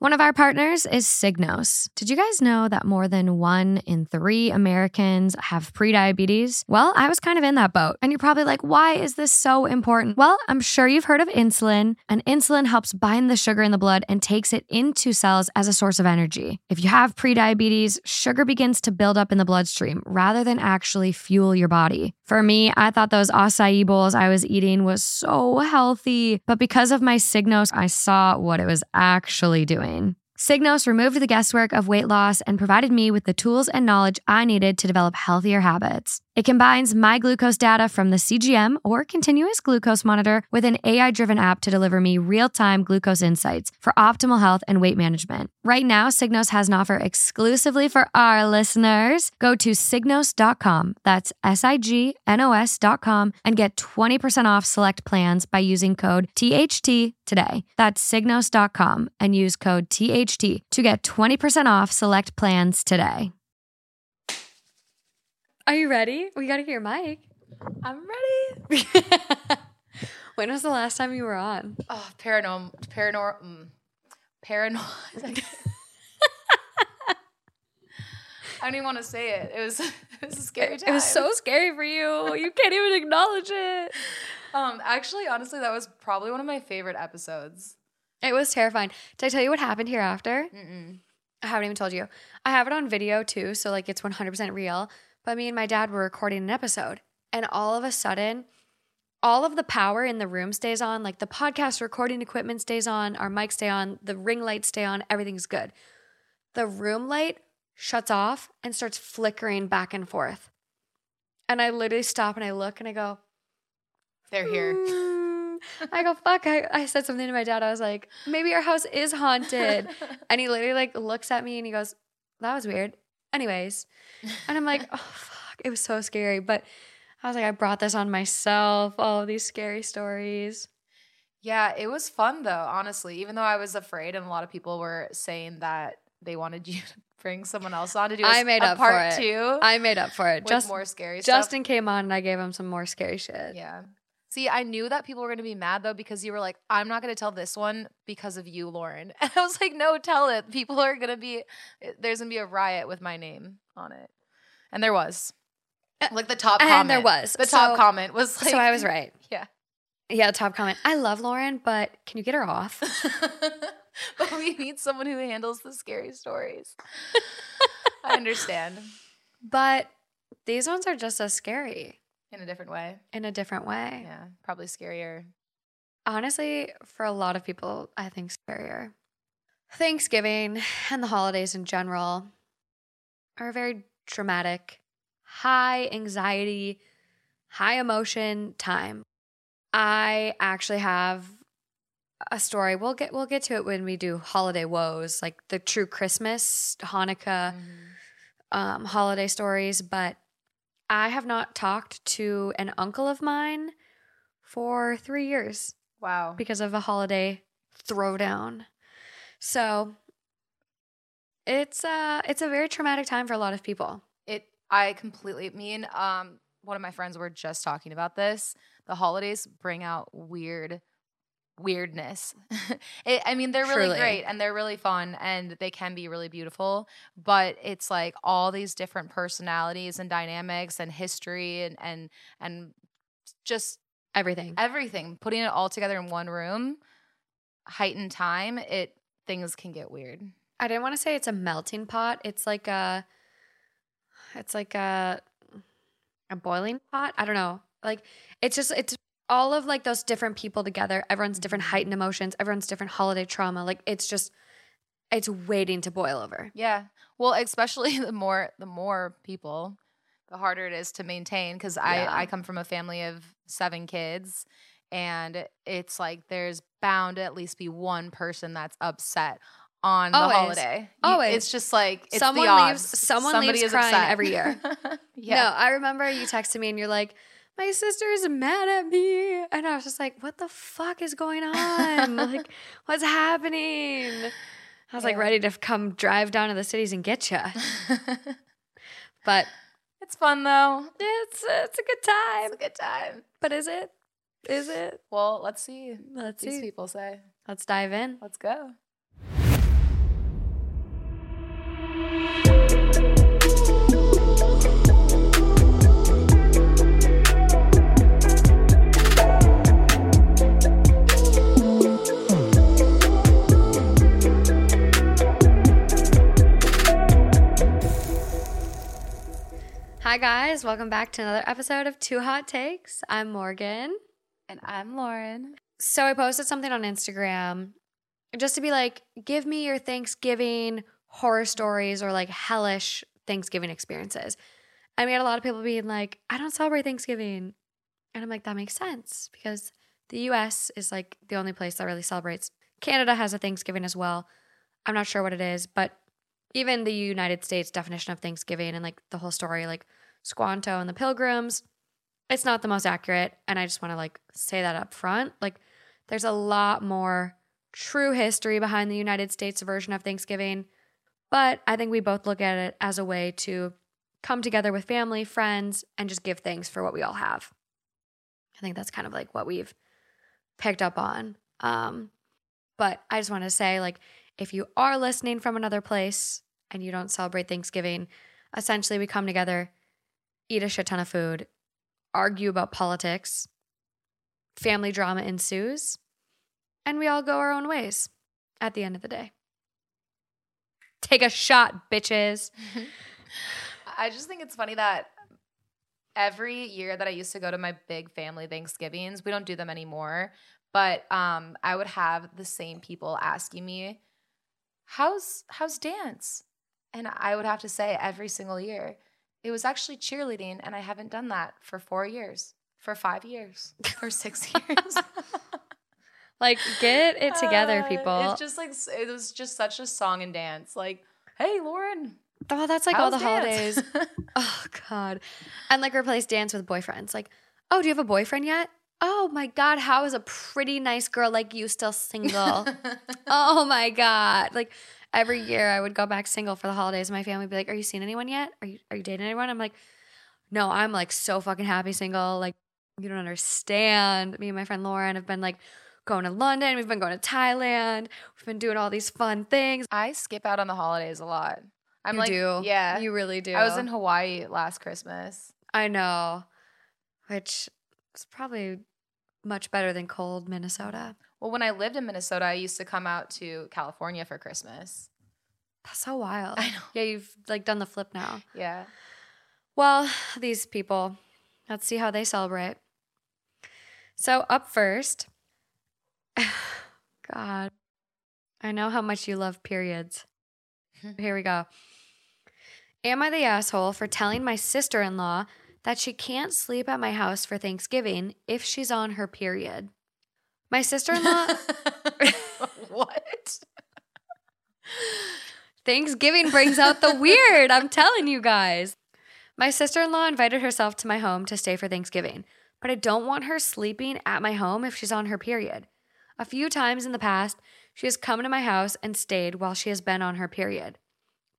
One of our partners is Signos. Did you guys know that more than one in three Americans have prediabetes? Well, I was kind of in that boat. And you're probably like, why is this so important? Well, I'm sure you've heard of insulin, and insulin helps bind the sugar in the blood and takes it into cells as a source of energy. If you have prediabetes, sugar begins to build up in the bloodstream rather than actually fuel your body. For me, I thought those acai bowls I was eating was so healthy, but because of my Signos, I saw what it was actually doing. Signos removed the guesswork of weight loss and provided me with the tools and knowledge I needed to develop healthier habits. It combines my glucose data from the CGM or continuous glucose monitor with an AI driven app to deliver me real time glucose insights for optimal health and weight management. Right now, Signos has an offer exclusively for our listeners. Go to signos.com, that's S I G N O S.com, and get 20% off select plans by using code THT today. That's signos.com and use code THT to get 20% off select plans today. Are you ready? We got to hear Mike. I'm ready. when was the last time you were on? Oh, paranormal, paranormal, mm, paranormal. I don't even want to say it. It was it was a scary time. It was so scary for you. You can't even acknowledge it. Um, actually, honestly, that was probably one of my favorite episodes. It was terrifying. Did I tell you what happened here after? Mm-mm. I haven't even told you. I have it on video too, so like it's 100% real. But me and my dad were recording an episode, and all of a sudden, all of the power in the room stays on. Like the podcast recording equipment stays on, our mics stay on, the ring lights stay on, everything's good. The room light shuts off and starts flickering back and forth. And I literally stop and I look and I go, They're here. "Hmm." I go, fuck. I, I said something to my dad. I was like, maybe our house is haunted. and he literally like looks at me and he goes, that was weird. Anyways. And I'm like, oh, fuck. It was so scary. But I was like, I brought this on myself. All of these scary stories. Yeah, it was fun though, honestly. Even though I was afraid, and a lot of people were saying that they wanted you to bring someone else on to do a, I made a up for part it. two. I made up for it. with Just, more scary stuff. Justin came on and I gave him some more scary shit. Yeah. See, I knew that people were going to be mad though because you were like, I'm not going to tell this one because of you, Lauren. And I was like, no, tell it. People are going to be, eh, there's going to be a riot with my name on it. And there was. Eh, like the top and comment. there was. The top So- comment was like. so I was right. Yeah. Yeah, top comment. I love Lauren, but can you get her off? but we need someone who handles the scary stories. I understand but these ones are just as scary in a different way. in a different way. Yeah, probably scarier. Honestly, for a lot of people, I think scarier. Thanksgiving and the holidays in general are a very dramatic, high anxiety, high emotion time. I actually have a story. We'll get we'll get to it when we do holiday woes, like the true Christmas, Hanukkah, um, holiday stories. But I have not talked to an uncle of mine for three years Wow. because of a holiday throwdown. So it's uh it's a very traumatic time for a lot of people. It I completely me and um one of my friends were just talking about this. The holidays bring out weird weirdness. it, I mean, they're really Truly. great and they're really fun and they can be really beautiful, but it's like all these different personalities and dynamics and history and and and just Everything. everything putting it all together in one room heightened time it things can get weird I didn't want to say it's a melting pot. It's like a it's like a a boiling pot. I don't know. Like it's just it's all of like those different people together. Everyone's different heightened emotions, everyone's different holiday trauma. Like it's just it's waiting to boil over. yeah well especially the more the more people the harder it is to maintain because Yeah. i i come from a family of seven kids and it's like there's bound to at least be one person that's upset on Always. the holiday Always. it's just like it's Someone leaves- someone Somebody leaves crying upset. every year. yeah No, I remember you texted me and you're like, my sister's mad at me. And I was just like, what the fuck is going on? like, what's happening? I was yeah. like ready to come drive down to the cities and get you. but it's fun though. It's it's a good time. It's a good time. But is it? Is it? Well, let's see. Let's These see. people say. Let's dive in. Let's go. Hi, guys. Welcome back to another episode of Two Hot Takes. I'm Morgan. And I'm Lauren. So, I posted something on Instagram just to be like, give me your Thanksgiving horror stories or like hellish Thanksgiving experiences. And we had a lot of people being like, I don't celebrate Thanksgiving. And I'm like, that makes sense because the US is like the only place that really celebrates. Canada has a Thanksgiving as well. I'm not sure what it is, but even the United States definition of Thanksgiving and like the whole story, like Squanto and the Pilgrims, it's not the most accurate. And I just want to like say that up front. Like, there's a lot more true history behind the United States version of Thanksgiving. But I think we both look at it as a way to come together with family, friends, and just give thanks for what we all have. I think that's kind of like what we've picked up on. Um, but I just want to say, like, if you are listening from another place and you don't celebrate Thanksgiving, essentially we come together, eat a shit ton of food, argue about politics, family drama ensues, and we all go our own ways at the end of the day. Take a shot, bitches. I just think it's funny that every year that I used to go to my big family Thanksgivings, we don't do them anymore, but um, I would have the same people asking me, how's how's dance? And I would have to say every single year, it was actually cheerleading, and I haven't done that for four years, for five years, for six years. like, get it together, Uh, people. It's just like it was just such a song and dance. Like, hey, Lauren, oh, that's like all the dance?" holidays. Oh God. And like replace dance with boyfriends. Like, oh, do you have a boyfriend yet? Oh my God, how is a pretty nice girl like you still single? oh my God. Like every year I would go back single for the holidays. and My family would be like, Are you seeing anyone yet? Are you are you dating anyone? I'm like, No, I'm like so fucking happy single. Like, you don't understand. Me and my friend Lauren have been like going to London. We've been going to Thailand. We've been doing all these fun things. I skip out on the holidays a lot. I'm you like, do. yeah. You really do. I was in Hawaii last Christmas. I know, which is probably much better than cold Minnesota. Well, when I lived in Minnesota, I used to come out to California for Christmas. That's so wild. I know. Yeah, you've like done the flip now. Yeah. Well, these people, let's see how they celebrate. So, up first, God, I know how much you love periods. Hmm. Here we go. Am I the asshole for telling my sister in law that she can't sleep at my house for Thanksgiving if she's on her period? My sister in law, what? Thanksgiving brings out the weird. I'm telling you guys. My sister in law invited herself to my home to stay for Thanksgiving, but I don't want her sleeping at my home if she's on her period. A few times in the past, she has come to my house and stayed while she has been on her period.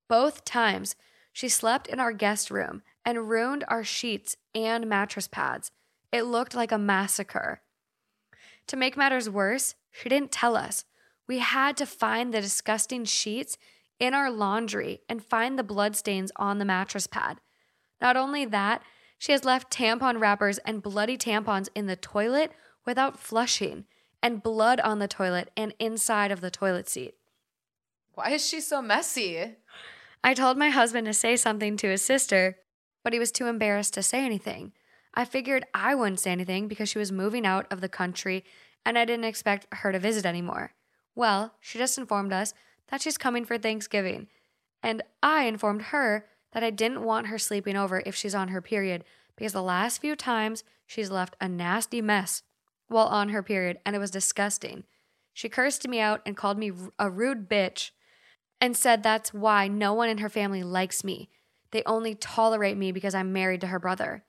Both times, she slept in our guest room and ruined our sheets and mattress pads. It looked like a massacre. To make matters worse, she didn't tell us. We had to find the disgusting sheets in our laundry and find the bloodstains on the mattress pad. Not only that, she has left tampon wrappers and bloody tampons in the toilet without flushing, and blood on the toilet and inside of the toilet seat. Why is she so messy? I told my husband to say something to his sister, but he was too embarrassed to say anything. I figured I wouldn't say anything because she was moving out of the country and I didn't expect her to visit anymore. Well, she just informed us that she's coming for Thanksgiving, and I informed her that I didn't want her sleeping over if she's on her period because the last few times she's left a nasty mess while on her period and it was disgusting. She cursed me out and called me a rude bitch and said that's why no one in her family likes me. They only tolerate me because I'm married to her brother.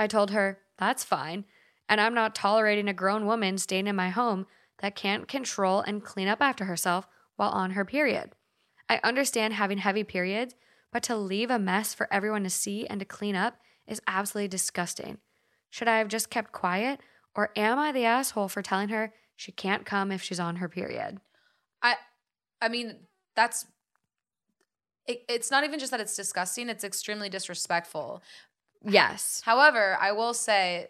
I told her, that's fine, and I'm not tolerating a grown woman staying in my home that can't control and clean up after herself while on her period. I understand having heavy periods, but to leave a mess for everyone to see and to clean up is absolutely disgusting. Should I have just kept quiet, or am I the asshole for telling her she can't come if she's on her period? I I mean, that's it, it's not even just that it's disgusting, it's extremely disrespectful. Yes. However, I will say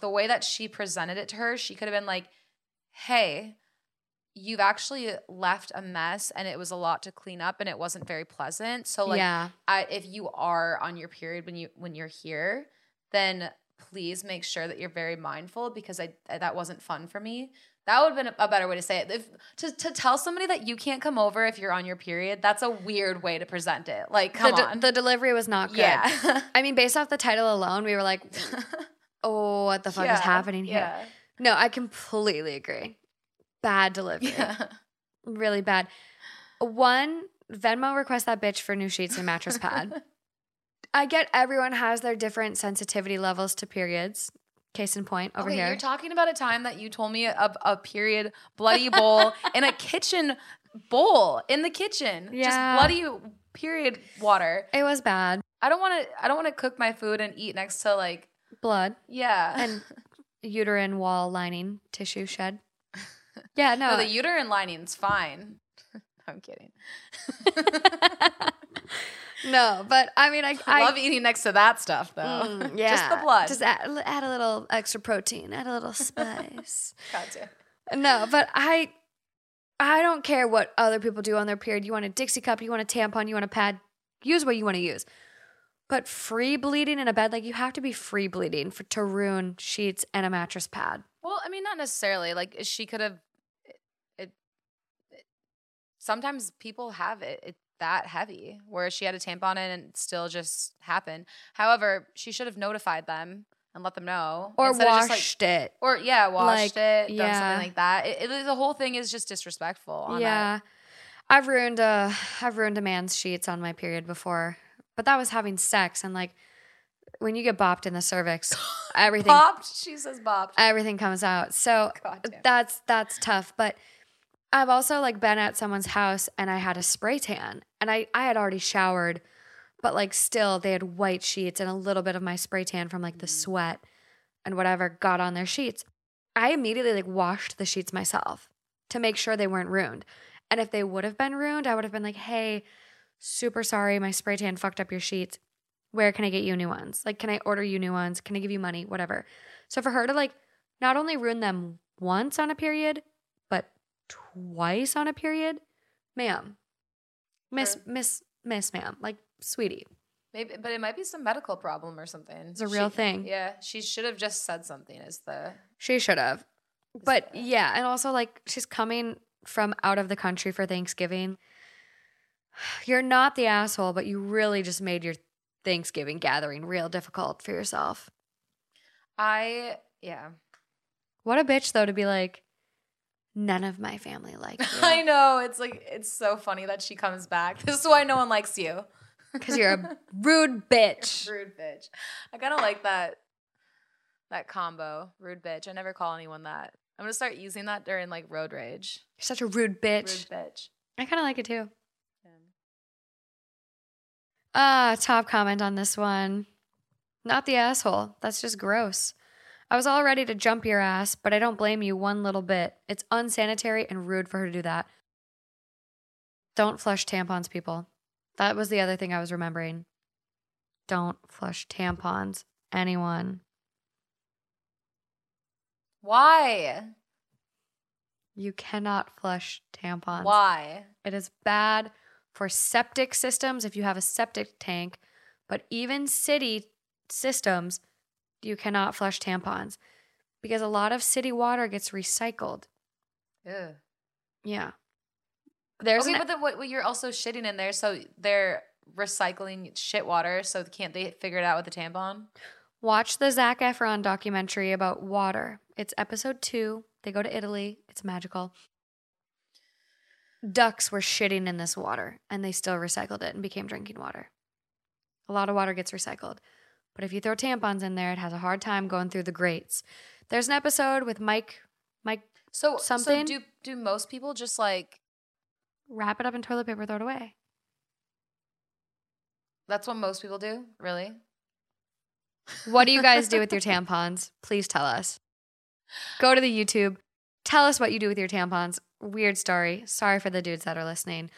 the way that she presented it to her, she could have been like, "Hey, you've actually left a mess and it was a lot to clean up and it wasn't very pleasant. So like yeah. I, if you are on your period when you when you're here, then please make sure that you're very mindful because I that wasn't fun for me. That would have been a better way to say it. If to, to tell somebody that you can't come over if you're on your period, that's a weird way to present it. Like, come the, de- on. the delivery was not good. yeah. I mean, based off the title alone, we were like, oh, what the fuck Yeah, is happening here? Yeah. No, I completely agree. Bad delivery. Yeah. Really bad. One, Venmo request that bitch for new sheets and mattress pad. I get everyone has their different sensitivity levels to periods. Case in point over okay, here. You're talking about a time that you told me a, a period bloody bowl in a kitchen bowl in the kitchen. Yeah. Just bloody period water. it was bad. I don't want to. I don't want to cook my food and eat next to like. Blood Yeah. and uterine wall lining tissue shed. Yeah, no. no, the uterine lining's fine. I'm kidding. No, but I mean, I, I I love eating next to that stuff though. Mm, yeah, Just the blood. Just add, add a little extra protein, add a little spice. Gotcha. no, but I, I don't care what other people do on their period. You want a Dixie cup, you want a tampon, you want a pad. Use what you want to use. But free bleeding in a bed, like you have to be free bleeding for to ruin sheets and a mattress pad. Well, I mean, not necessarily. Like she could have. Sometimes people have it, it that heavy, where she had a tampon in and it still just happened. However, she should have notified them and let them know, Or instead of just, like- washed it. or yeah, washed Like, it, done yeah. something like that. It, it- the whole thing is just disrespectful. On yeah. I've ruined a I've ruined a man's sheets on my period before. But that was having sex and like when you get bopped in the cervix, everything Bopped. She says bopped. everything comes out. So that's that's tough. But I've also like been at someone's house and I had a spray tan and I I had already showered, but like still they had white sheets and a little bit of my spray tan from like the mm-hmm. sweat and whatever got on their sheets. I immediately like washed the sheets myself to make sure they weren't ruined. And if they would have been ruined, I would have been like, "Hey, super sorry, my spray tan fucked up your sheets. Where can I get you new ones? Like, can I order you new ones? Can I give you money? Whatever." So for her to like not only ruin them once on a period, twice on a period, ma'am, miss, Sure. miss, miss, ma'am, like, sweetie, Maybe, but it might be some medical problem or something. It's a real She- thing. Yeah, she should have just said something. Is the she should have. But the- yeah, and also like she's coming from out of the country for Thanksgiving. You're not the asshole, but you really just made your Thanksgiving gathering real difficult for yourself. I yeah. What a bitch though to be like, none of my family like I know it's like it's so funny that she comes back. This is why no one likes you. because you're a rude bitch. rude bitch. I kind of like that that combo, rude bitch. I never call anyone that. I'm gonna start using that during like road rage. You're such a rude bitch. Rude bitch. I kind of like it too. Yeah. Ah, top comment on this one. Not the asshole. That's just gross. I was all ready to jump your ass, but I don't blame you one little bit. It's unsanitary and rude for her to do that. Don't flush tampons, people. That was the other thing I was remembering. Don't flush tampons. Anyone. Why? You cannot flush tampons. Why? It is bad for septic systems if you have a septic tank, but even city systems, you cannot flush tampons because a lot of city water gets recycled. Ew. Yeah. There's okay, an- but then what, what you're also shitting in there, so they're recycling shit water. So can't they figure it out with the tampon? watch the Zac Efron documentary about water. It's episode two. They go to Italy. It's magical. Ducks were shitting in this water and they still recycled it and became drinking water. A lot of water gets recycled. But if you throw tampons in there, it has a hard time going through the grates. There's an episode with Mike. Mike, So Something- So do do most people just like wrap it up in toilet paper, throw it away. that's what most people do? Really? What do you guys do with your tampons? Please tell us. Go to the YouTube. Tell us what you do with your tampons. Weird story. Sorry for the dudes that are listening.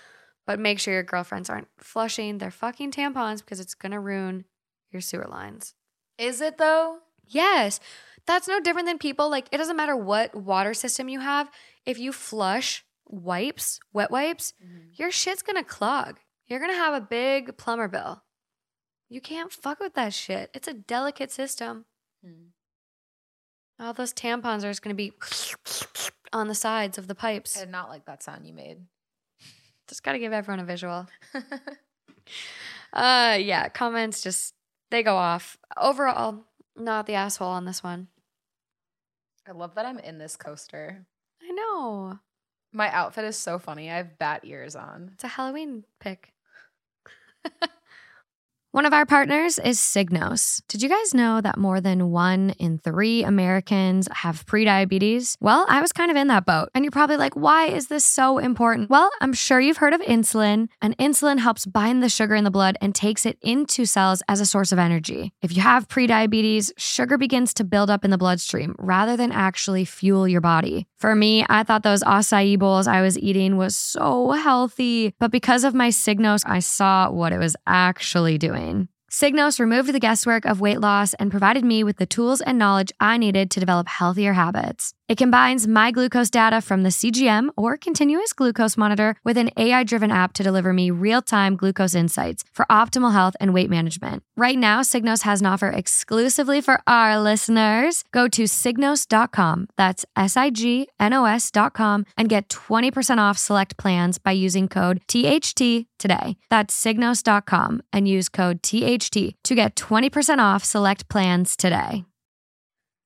But make sure your girlfriends aren't flushing their fucking tampons because it's going to ruin your sewer lines. Is it though? Yes. That's no different than people. Like, it doesn't matter what water system you have. If you flush wipes, wet wipes, your shit's gonna clog. You're gonna have a big plumber bill. You can't fuck with that shit. It's a delicate system. Hmm. All those tampons are just gonna be on the sides of the pipes. I did not like that sound you made. Just gotta give everyone a visual. Uh yeah, comments just they go off. Overall, not the asshole on this one. I love that I'm in this coaster. I know. My outfit is so funny. I have bat ears on. It's a Halloween pick. One of our partners is Signos. Did you guys know that more than one in three Americans have prediabetes? Well, I was kind of in that boat. And you're probably like, why is this so important? Well, I'm sure you've heard of insulin, and insulin helps bind the sugar in the blood and takes it into cells as a source of energy. If you have prediabetes, sugar begins to build up in the bloodstream rather than actually fuel your body. For me, I thought those acai bowls I was eating was so healthy, but because of my Signos, I saw what it was actually doing. Signos removed the guesswork of weight loss and provided me with the tools and knowledge I needed to develop healthier habits. It combines my glucose data from the CGM or continuous glucose monitor with an AI driven app to deliver me real time glucose insights for optimal health and weight management. Right now, Signos has an offer exclusively for our listeners. Go to signos.com, that's S I G N O S.com, and get 20% off select plans by using code THT today. That's signos.com and use code THT to get 20% off select plans today.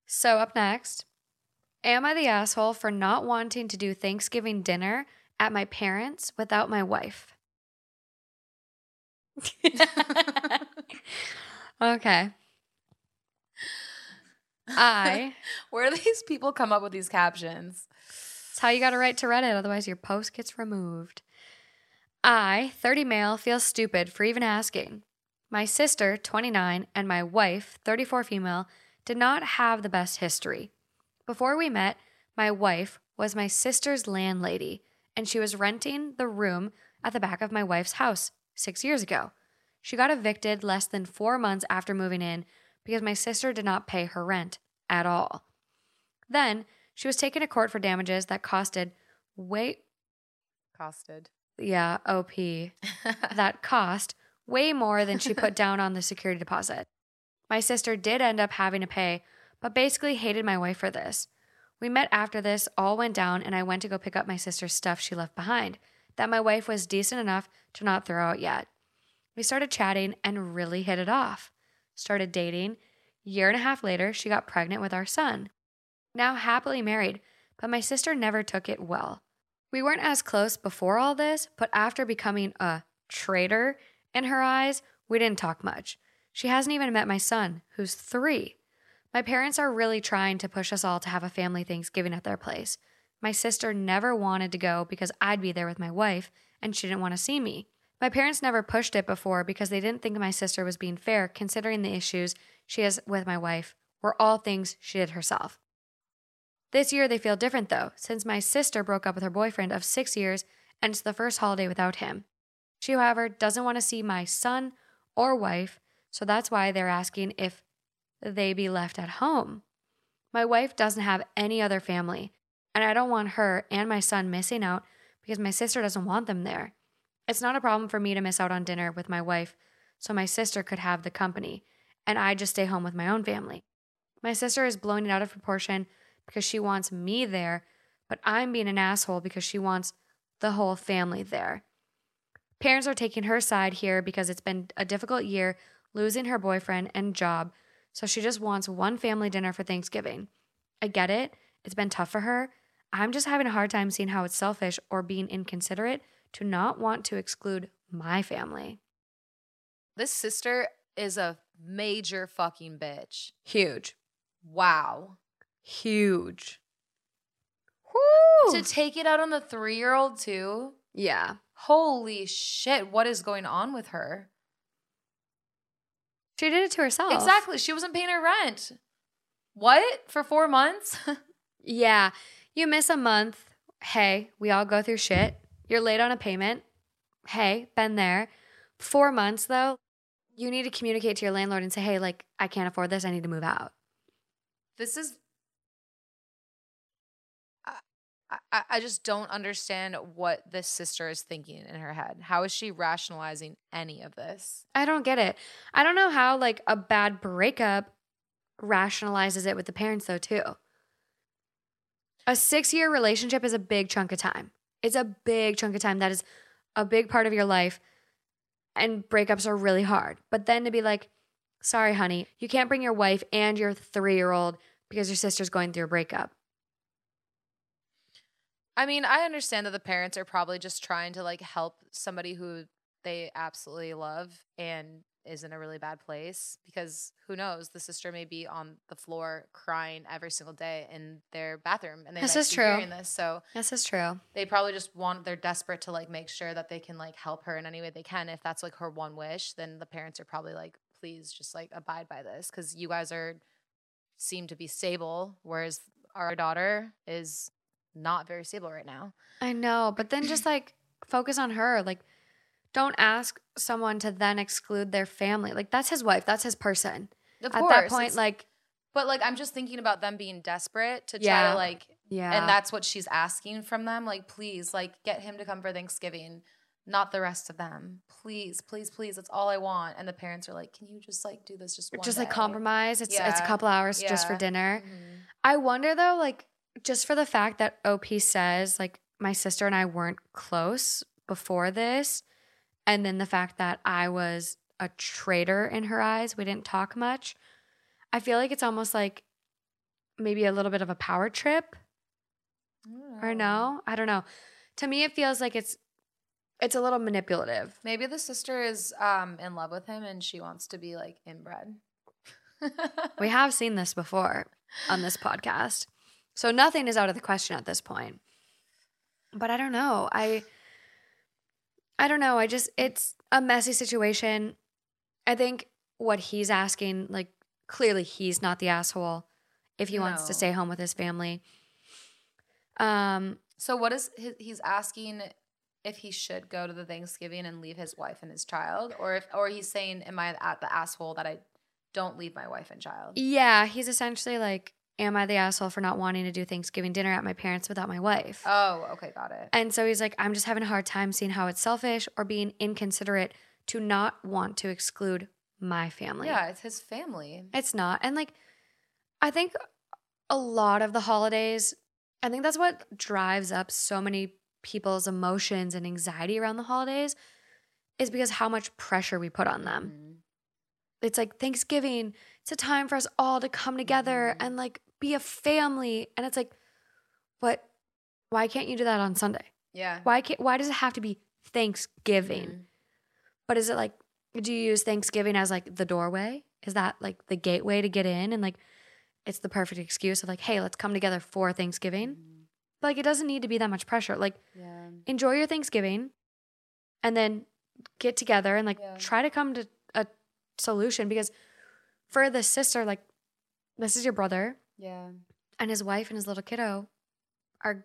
So, up next, am I the asshole for not wanting to do Thanksgiving dinner at my parents' without my wife? okay. I, Where do these people come up with these captions? it's how you got to write to Reddit, otherwise, your post gets removed. I, 30 male, feel stupid for even asking. My sister, 29, and my wife, 34 female, did not have the best history. Before we met, my wife was my sister's landlady, and she was renting the room at the back of my wife's house six years ago. She got evicted less than four months after moving in because my sister did not pay her rent at all. Then she was taken to court for damages that costed way, Costed. Yeah, OP, that cost way more than she put down on the security deposit. My sister did end up having to pay, but basically hated my wife for this. We met after this all went down, and I went to go pick up my sister's stuff she left behind that my wife was decent enough to not throw out yet. We started chatting and really hit it off. Started dating. Year and a half later, she got pregnant with our son. Now happily married, but my sister never took it well. We weren't as close before all this, but after becoming a traitor in her eyes, we didn't talk much. She hasn't even met my son, who's three. My parents are really trying to push us all to have a family Thanksgiving at their place. My sister never wanted to go because I'd be there with my wife, and she didn't want to see me. My parents never pushed it before because they didn't think my sister was being fair, considering the issues she has with my wife were all things she did herself. This year they feel different though, since my sister broke up with her boyfriend of six years and it's the first holiday without him. She, however, doesn't want to see my son or wife, so that's why they're asking if they be left at home. My wife doesn't have any other family, and I don't want her and my son missing out because my sister doesn't want them there. It's not a problem for me to miss out on dinner with my wife, so my sister could have the company, and I just stay home with my own family. My sister is blowing it out of proportion because she wants me there, but I'm being an asshole because she wants the whole family there. Parents are taking her side here because it's been a difficult year losing her boyfriend and job, so she just wants one family dinner for Thanksgiving. I get it, it's been tough for her. I'm just having a hard time seeing how it's selfish or being inconsiderate to not want to exclude my family. This sister is a major fucking bitch. Huge. Wow. Huge. To take it out on the three year old, too? Yeah. Holy shit. What is going on with her? She did it to herself. Exactly. She wasn't paying her rent. What? For four months? Yeah. You miss a month. Hey, we all go through shit. You're late on a payment. Hey, been there. Four months though, you need to communicate to your landlord and say, hey, like, I can't afford this. I need to move out. this is. I- I, just don't understand what this sister is thinking in her head. How is she rationalizing any of this? I don't get it. I don't know how like a bad breakup rationalizes it with the parents though too. A 6-year relationship is a big chunk of time. It's a big chunk of time that is a big part of your life and breakups are really hard. But then to be like, "Sorry, honey, you can't bring your wife and your 3-year-old because your sister's going through a breakup." I mean, I understand that the parents are probably just trying to like help somebody who they absolutely love and is in a really bad place because who knows the sister may be on the floor crying every single day in their bathroom and they This might is true. hearing this so This is true. they probably just want they're desperate to like make sure that they can like help her in any way they can if that's like her one wish then the parents are probably like please just like abide by this because you guys are seem to be stable whereas our daughter is not very stable right now I know, but then just like focus on her. Like, don't ask someone to then exclude their family. Like, that's his wife, that's his person. of At course that point, like, but like i'm just thinking about them being desperate to try to like yeah. and that's what she's asking from them like please like get him to come for thanksgiving not the rest of them please please please that's all i want and the parents are like can you just like do this just one just like compromise. It's it's a couple hours just for Yeah. dinner. Mhm. I wonder though, like, just for the fact that OP says, like, my sister and I weren't close before this, and then the fact that I was a traitor in her eyes, we didn't talk much. I feel like it's almost like maybe a little bit of a power trip. Or Oh. no? I don't know. To me it feels like it's it's a little manipulative. Maybe the sister is um in love with him and she wants to be like inbred. We have seen this before on this podcast so nothing is out of the question at this point. But i don't know. I i don't know. I just it's a messy situation. I think what he's asking like clearly he's not the asshole if he wants to stay home with his family. Um so what is his, he's asking if he should go to the thanksgiving and leave his wife and his child? Or if or he's saying am i at the asshole that i don't leave my wife and child? Yeah, he's essentially like, Am I the asshole for not wanting to do Thanksgiving dinner at my parents without my wife? oh okay got it and so he's like, I'm just having a hard time seeing how it's selfish or being inconsiderate to not want to exclude my family. yeah it's his family It's not. And like, I think a lot of the holidays, I think that's what drives up so many people's emotions and anxiety around the holidays is because how much pressure we put on them Mhm. it's like Thanksgiving. It's a time for us all to come together Mhm. and like be a family. And it's like, but why can't you do that on Sunday? yeah Why can't why does it have to be Thanksgiving? Mhm. But is it like do you use Thanksgiving as like the doorway? Is that like the gateway to get in and like it's the perfect excuse of like, hey, let's come together for Thanksgiving? Mhm. Like it doesn't need to be that much pressure. Like yeah enjoy your Thanksgiving and then get together and like Yeah. try to come to a solution because for the sister, like this is your brother yeah and his wife and his little kiddo are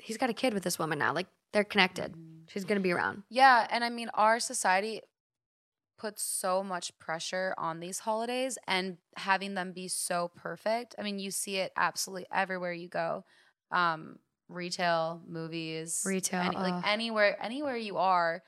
he's got a kid with this woman now. Like they're connected. Mhm. She's gonna be around. Yeah, and I mean our society puts so much pressure on these holidays and having them be so perfect. I mean, you see it absolutely everywhere you go. Um retail, movies, Retail, any, like anywhere anywhere you are,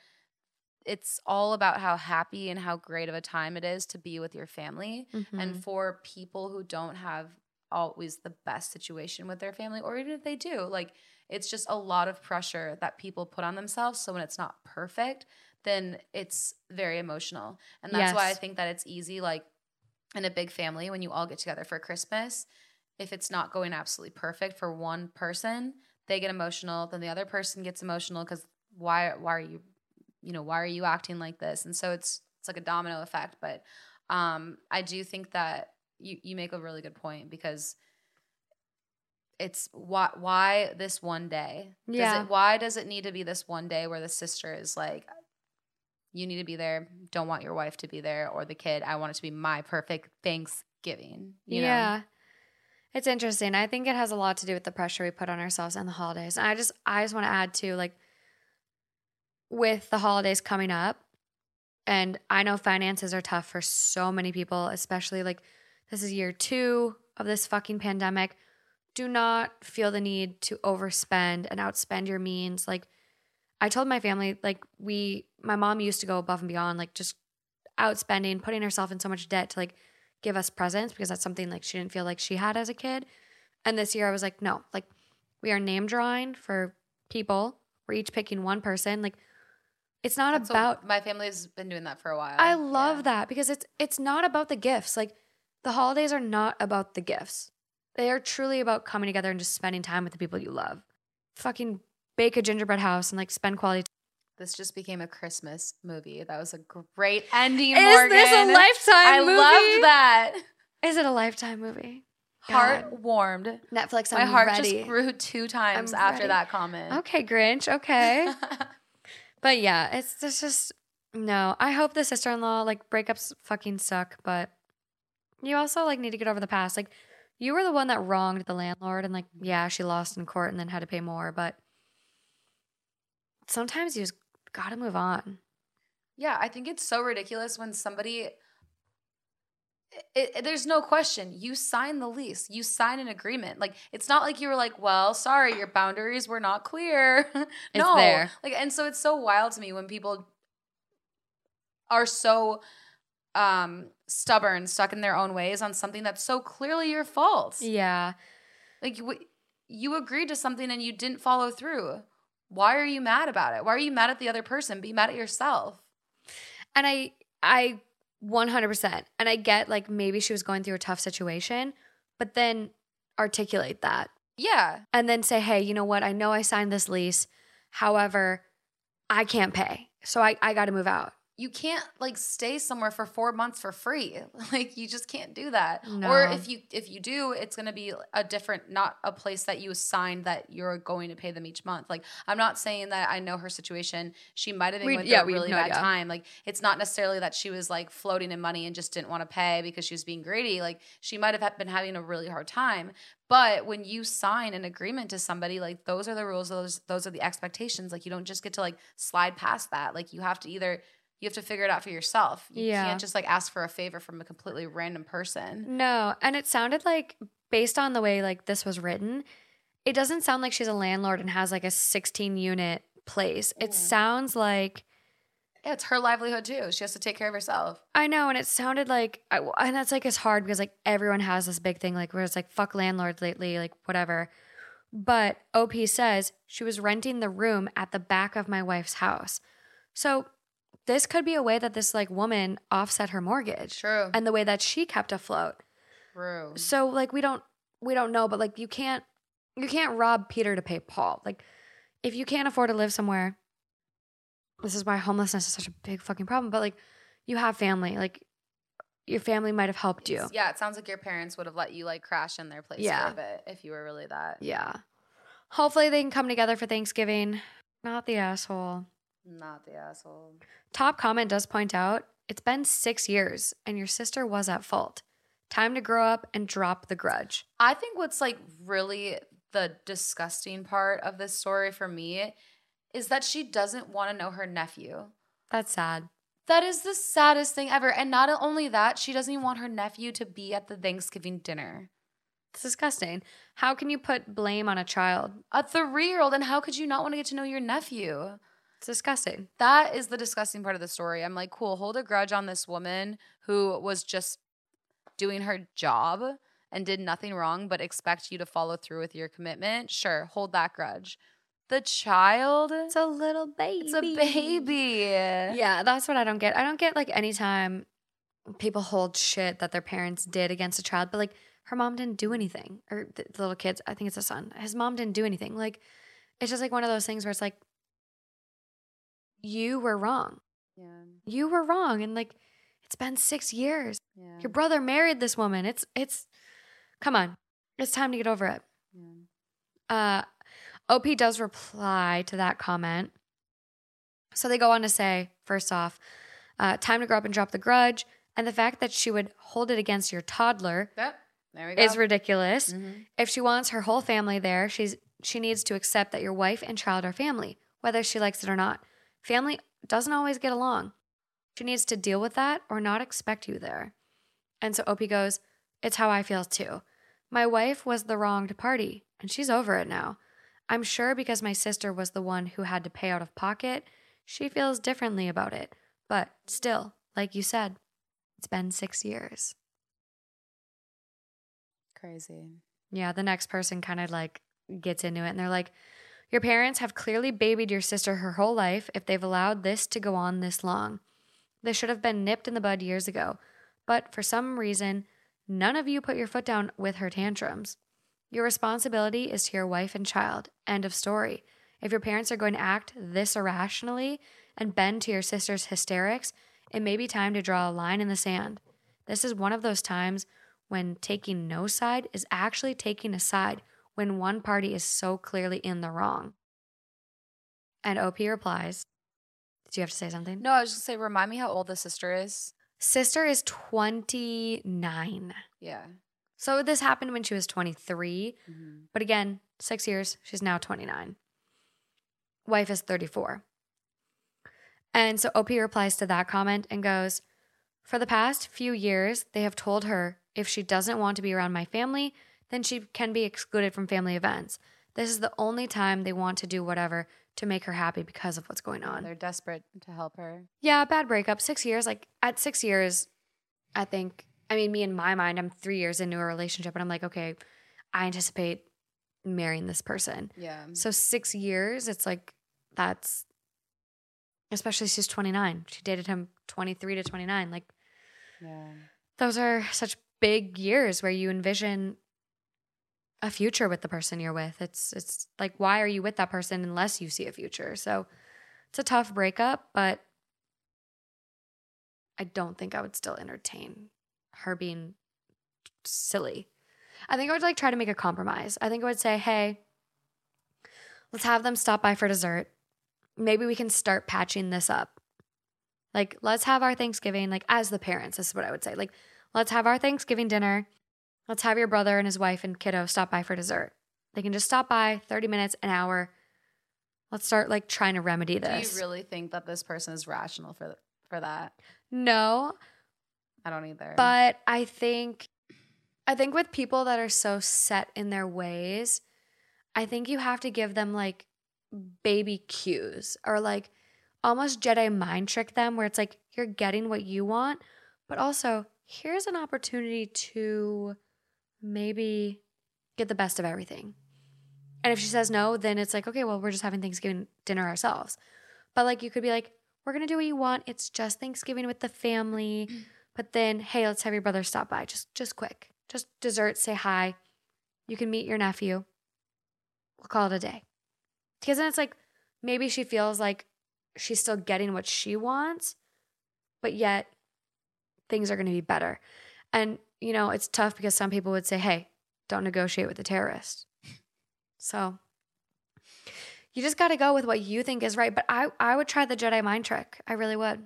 it's all about how happy and how great of a time it is to be with your family. Mhm. And for people who don't have always the best situation with their family, or even if they do, like it's just a lot of pressure that people put on themselves. So when it's not perfect, then it's very emotional. And that's why I think that it's easy, like in a big family, when you all get together for Christmas, if it's not going absolutely perfect for one person, they get emotional. Then the other person gets emotional because why why are you you know why are you acting like this and so it's it's like a domino effect but um i do think that you you make a really good point because it's why why this one day does Yeah. it, why does it need to be this one day where the sister is like you need to be there don't want your wife to be there or the kid i want it to be my perfect thanksgiving you know? yeah. It's interesting. I think it has a lot to do with the pressure we put on ourselves and the holidays. And I just I just want to add to like with the holidays coming up, and I know finances are tough for so many people, especially like this is year two of this fucking pandemic. do not feel the need to overspend and outspend your means. Like I told my family, like we, my mom used to go above and beyond, like just outspending, putting herself in so much debt to like give us presents because that's something like she didn't feel like she had as a kid. And this year I was like, no, like we are name drawing for people. We're each picking one person. Like it's not That's about my family's been doing that for a while. I love Yeah. that because it's it's not about the gifts. Like the holidays are not about the gifts. They are truly about coming together and just spending time with the people you love. Fucking bake a gingerbread house and like spend quality time. This just became a Christmas movie. That was a great ending. Is Morgan. this a lifetime I movie? loved that. Is it a lifetime movie? Heart God. warmed. Netflix, My I'm heart ready. just grew two times I'm after ready. that comment. Okay, Grinch. Okay. but yeah, it's, it's just no. I hope the sister in law like breakups fucking suck, but you also like need to get over the past. Like you were the one that wronged the landlord, and like yeah, she lost in court and then had to pay more. But sometimes you just gotta move on. Yeah, I think it's so ridiculous when somebody. It, it- there's no question. You sign the lease. You sign an agreement. Like it's not like you were like, "Well, sorry, your boundaries were not clear." no, there. like, and so it's so wild to me when people are so um stubborn, stuck in their own ways on something that's so clearly your fault. Yeah, Like you, you agreed to something and you didn't follow through. Why are you mad about it? Why are you mad at the other person? Be mad at yourself. and I I 100% and I get like maybe she was going through a tough situation, but then articulate that. Yeah. and then say, hey, you know what? I know I signed this lease. However, I can't pay. So I, I got to move out. You can't like stay somewhere for four months for free. Like you just can't do that. Or if you if you do it's going to be a different not a place that you assigned that you're going to pay them each month. Like i'm not saying that i know her situation. She might have been We- going yeah, through a really no bad idea. time. Like it's not necessarily that she was like floating in money and just didn't want to pay because she was being greedy. Like she might have been having a really hard time. But when you sign an agreement to somebody like those are the rules those those are the expectations. Like you don't just get to like slide past that. Like you have to either you have to figure it out for yourself. You Yeah. can't just like ask for a favor from a completely random person. No. And it sounded like, based on the way like this was written, it doesn't sound like she's a landlord and has like a 16 unit place. It Mm. sounds like, Yeah, it's her livelihood too. She has to take care of herself. I know. And it sounded like, I, and that's like, it's hard because like everyone has this big thing, like where it's like, fuck landlords lately, like whatever. But OP says she was renting the room at the back of my wife's house. So this could be a way that this like woman offset her mortgage True. and the way that she kept afloat. True. So like we don't we don't know, but like you can't you can't rob Peter to pay Paul. Like if you can't afford to live somewhere, this is why homelessness is such a big fucking problem. But like you have family, like your family might have helped you. Yeah, it sounds like your parents would have let you like crash in their place Yeah. for a bit if you were really that. Yeah. Hopefully they can come together for Thanksgiving. Not the asshole. Not the asshole. Top comment does point out it's been six years and your sister was at fault. Time to grow up and drop the grudge. I think what's like really the disgusting part of this story for me is that she doesn't want to know her nephew. That's sad. That is the saddest thing ever. And not only that, she doesn't even want her nephew to be at the Thanksgiving dinner. It's disgusting. How can you put blame on a child? A three year old, and how could you not want to get to know your nephew? It's disgusting. That is the disgusting part of the story. I'm like, cool, hold a grudge on this woman who was just doing her job and did nothing wrong, but expect you to follow through with your commitment. Sure, hold that grudge. The child, It's a little baby. it's a baby. Yeah, that's what I don't get. I don't get like anytime people hold shit that their parents did against a child, but like her mom didn't do anything. Or the, the little kids, I think it's a son. His mom didn't do anything. Like it's just like one of those things where it's like you were wrong. Yeah, You were wrong and like it's been 6 years. yeah. Your brother married this woman. It's it's come on. It's time to get over it. yeah. Uh, OP does reply to that comment. So they go on to say, first off, uh, time to grow up and drop the grudge. And the fact that she would hold it against your toddler Yep, there we go. is ridiculous. Mhm. If she wants her whole family there, she's she needs to accept that your wife and child are family, whether she likes it or not. Family doesn't always get along. She needs to deal with that or not expect you there. And so OP goes, It's how I feel too. My wife was the wronged party, and she's over it now. I'm sure because my sister was the one who had to pay out of pocket, she feels differently about it. But still, like you said, it's been six years. Crazy. Yeah, the next person kind of like gets into it and they're like, Your parents have clearly babied your sister her whole life if they've allowed this to go on this long. This should have been nipped in the bud years ago. But for some reason, none of you put your foot down with her tantrums. Your responsibility is to your wife and child. End of story. If your parents are going to act this irrationally and bend to your sister's hysterics, it may be time to draw a line in the sand. This is one of those times when taking no side is actually taking a side when one party is so clearly in the wrong. And OP replies, Did you have to say something? No, I was just gonna say, remind me how old the sister is. Sister is 29. Yeah. So this happened when she was 23. Mm-hmm. But again, six years, she's now 29. Wife is 34. And so OP replies to that comment and goes, For the past few years, they have told her if she doesn't want to be around my family, then she can be excluded from family events. This is the only time they want to do whatever to make her happy because of what's going on. They're desperate to help her. Yeah, bad breakup. Six years. Like at six years, I think, I mean, me in my mind, I'm three years into a relationship and I'm like, okay, I anticipate marrying this person. Yeah. So six years, it's like, that's, especially she's 29. She dated him 23 to 29. Like, Yeah. those are such big years where you envision a future with the person you're with. It's it's like why are you with that person unless you see a future? So it's a tough breakup, but I don't think I would still entertain her being silly. I think I would like try to make a compromise. I think I would say, "Hey, let's have them stop by for dessert. Maybe we can start patching this up. Like, let's have our Thanksgiving like as the parents. This is what I would say. Like, let's have our Thanksgiving dinner. Let's have your brother and his wife and kiddo stop by for dessert. They can just stop by 30 minutes, an hour. Let's start like trying to remedy this. Do you really think that this person is rational for for that? no, I don't either. but I think I think with people that are so set in their ways, I think you have to give them like baby cues or like almost Jedi mind trick them where it's like you're getting what you want, but also here's an opportunity to maybe get the best of everything. And if she says no, then it's like, okay, well, we're just having Thanksgiving dinner ourselves. But like you could be like, we're gonna do what you want. It's just Thanksgiving with the family. But then, hey, let's have your brother stop by. Just just quick. Just dessert, say hi. You can meet your nephew. We'll call it a day. Because then it's like maybe she feels like she's still getting what she wants, but yet things are going to be better. And, you know, it's tough because some people would say, hey, don't negotiate with the terrorist. So you just got to go with what you think is right. But I, I would try the Jedi mind trick. I really would.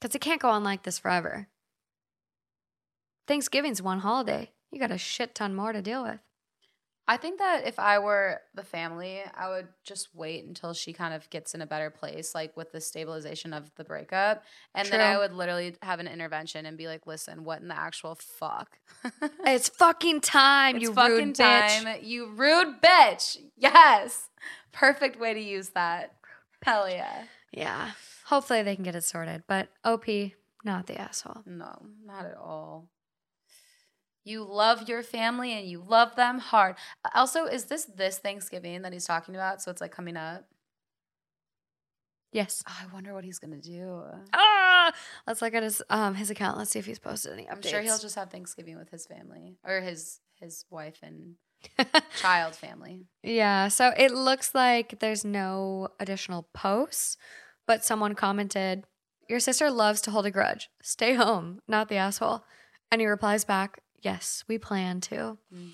Because it can't go on like this forever. Thanksgiving's one holiday. You got a shit ton more to deal with. I think that if I were the family, I would just wait until she kind of gets in a better place, like with the stabilization of the breakup. And then I would literally have an intervention and be like, listen, what in the actual fuck? It's fucking time, It's you fucking rude bitch. You rude bitch. Yes. Perfect way to use that. Hell yeah. Yeah. Hopefully they can get it sorted. But OP, not the asshole. No, not at all. You love your family and you love them hard. Also, is this this Thanksgiving that he's talking about? So it's like coming up. Yes. Oh, I wonder what he's gonna do. Ah, let's look at his um his account. Let's see if he's posted any updates. I'm sure he'll just have Thanksgiving with his family or his his wife and child family. yeah. So it looks like there's no additional posts, but someone commented, "Your sister loves to hold a grudge. Stay home, not the asshole." And he replies back, "Yes, we plan to." Mm,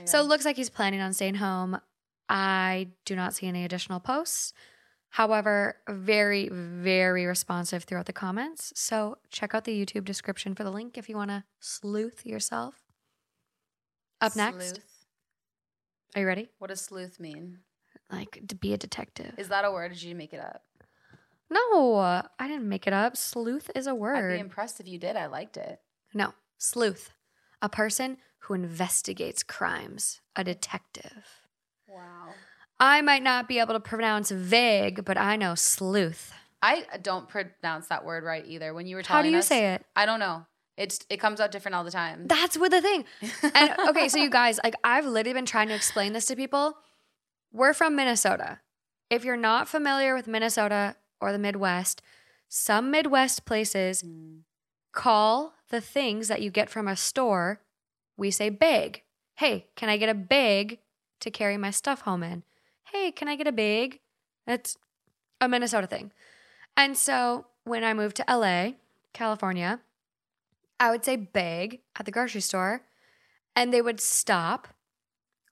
you So it looks like he's planning on staying home. I do not see any additional posts. However, very, very responsive throughout the comments. So check out the YouTube description for the link if you want to sleuth yourself. Up next, Sleuth. are you ready? What does sleuth mean? Like to be a detective. Is that a word? Did you make it up? no, I didn't make it up. Sleuth is a I'd be word. impressed if you did. I liked it. no, sleuth. A person who investigates crimes, a detective. Wow. I might not be able to pronounce vague, but I know sleuth. I don't pronounce that word right either. When you were telling How do you us- say it? I don't know. It's it comes out different all the time. That's what the thing. And okay, so you guys, like I've literally been trying to explain this to people. We're from Minnesota. If you're not familiar with Minnesota or the Midwest, some Midwest places Mm. call the things that you get from a store, we say bag. Hey, can I get a bag to carry my stuff home in? Hey, can I get a bag? That's a Minnesota thing. And so when I moved to LA, California, I would say bag at the grocery store, and they would stop,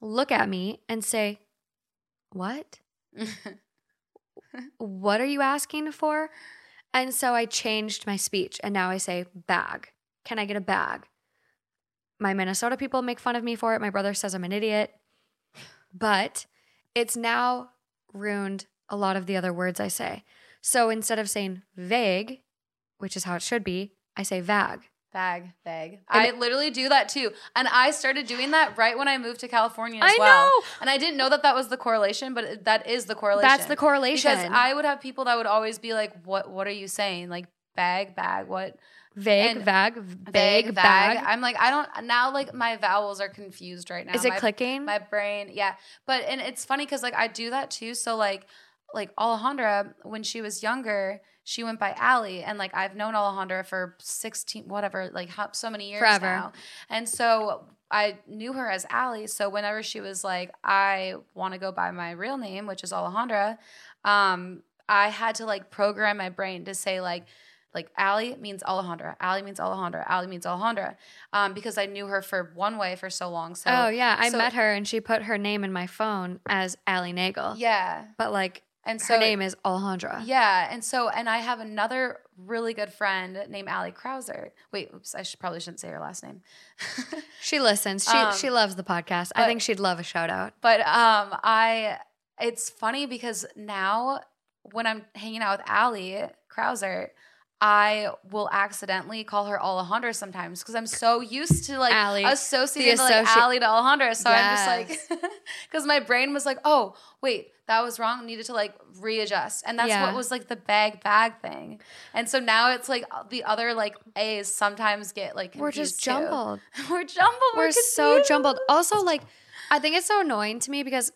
look at me, and say, What? What are you asking for? And so I changed my speech and now I say bag. Can I get a bag? My Minnesota people make fun of me for it. My brother says I'm an idiot. But it's now ruined a lot of the other words I say. So instead of saying vague, which is how it should be, I say vag. Bag, bag. And I literally do that too. And I started doing that right when I moved to California as I well. know. And I didn't know that that was the correlation, but that is the correlation. That's the correlation. Because I would have people that would always be like, "What? What are you saying? Like bag, bag, what? Vague, vag, vague, bag." bag. I'm like, I don't now. Like my vowels are confused right now. Is it my, clicking? My brain, yeah. But and it's funny because like I do that too. So like like Alejandra when she was younger. She went by Allie, and like I've known Alejandra for sixteen, whatever, like how, so many years Forever. now. And so I knew her as Allie. So whenever she was like, I want to go by my real name, which is Alejandra, um, I had to like program my brain to say like, like Ali means Alejandra, Ali means Alejandra, Ali means Alejandra, um, because I knew her for one way for so long. So oh yeah, I so- met her and she put her name in my phone as Ali Nagel. yeah, But like and so her name is Alejandra. Yeah, and so and I have another really good friend named Allie Krauser. Wait, oops, I should probably shouldn't say her last name. She listens. She Um, she loves the podcast. I think she'd love a shout out. But um, I it's funny because now when I'm hanging out with Allie Krauser, I will accidentally call her Alejandra sometimes because I'm so used to like Allie. associating The like Allie to Alejandra. So I'm just like, because my brain was like, oh wait, that was wrong. Needed to like readjust, and that's Yeah. what was like the bag bag thing. And so now it's like uh, the other like A's sometimes get like We're just jumbled. We're jumbled. We're so jumbled. Also, like, I think it's so annoying to me because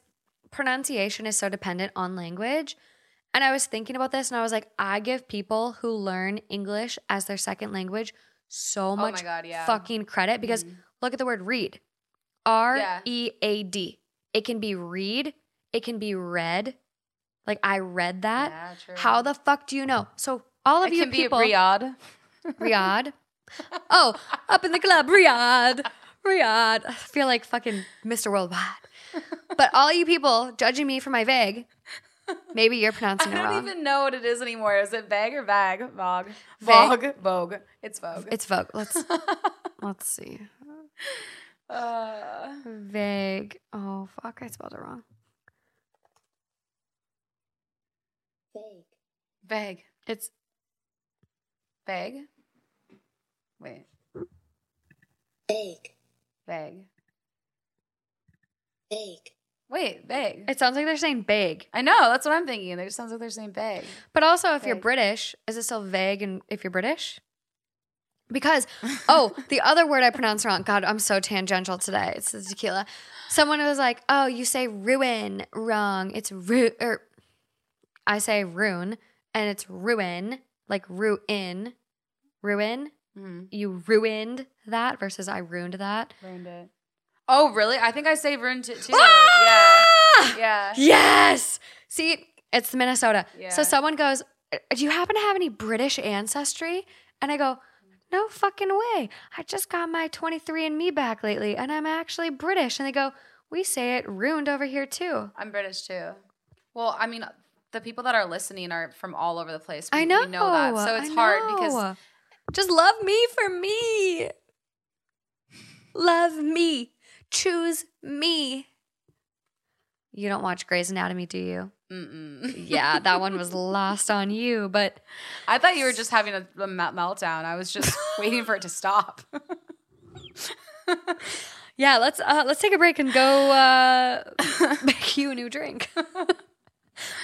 pronunciation is so dependent on language. And I was thinking about this and I was like, I give people who learn English as their second language so Oh much God, yeah. fucking credit because Mhm. look at the word read R E A D. It can be read, it can be read. Like, I read that. Yeah. How the fuck do you know? So, all of it you can people. be Riyadh. Riyadh. Oh, up in the club, Riyadh. Riyadh. I feel like fucking Mr. Worldwide. But all you people judging me for my vague, maybe you're pronouncing it wrong. I don't even know what it is anymore. Is it bag or bag? Vogue. Vague. Vogue. Vogue. It's Vogue. It's Vogue. Let's let's see. uh, Vague. Oh fuck, I spelled it wrong. Vague. vague. It's Vague. Wait. Vague. Vague. Vague. Wait. Vague. it sounds like they're saying vague. I know. That's what I'm thinking. It just sounds like they're saying vague. But also if you're British, is it still vague and if you're British? Because oh, the other word I pronounced wrong. God, I'm so tangential today. It's the tequila. Someone was like, "Oh, you say ruin wrong. It's ru or I say ruin and it's ruin, like ruin. Ruin. Mm, You ruined that versus I ruined that. ruined it. Oh, really? I think I say ruined it too. Ah! Yeah. Yeah. Yes. See, it's Minnesota. Yeah. So someone goes, Do you happen to have any British ancestry? And I go, No fucking way. I just got my 23andMe back lately and I'm actually British. And they go, We say it ruined over here too. I'm British too. Well, I mean, the people that are listening are from all over the place. We, I know. We know that. So it's hard because just love me for me. Love me. Choose me. You don't watch Grey's Anatomy, do you? Mm-mm. Yeah, that one was lost on you, but I thought you were just having a, a meltdown. I was just waiting for it to stop. yeah, let's uh, let's take a break and go uh, make you a new drink.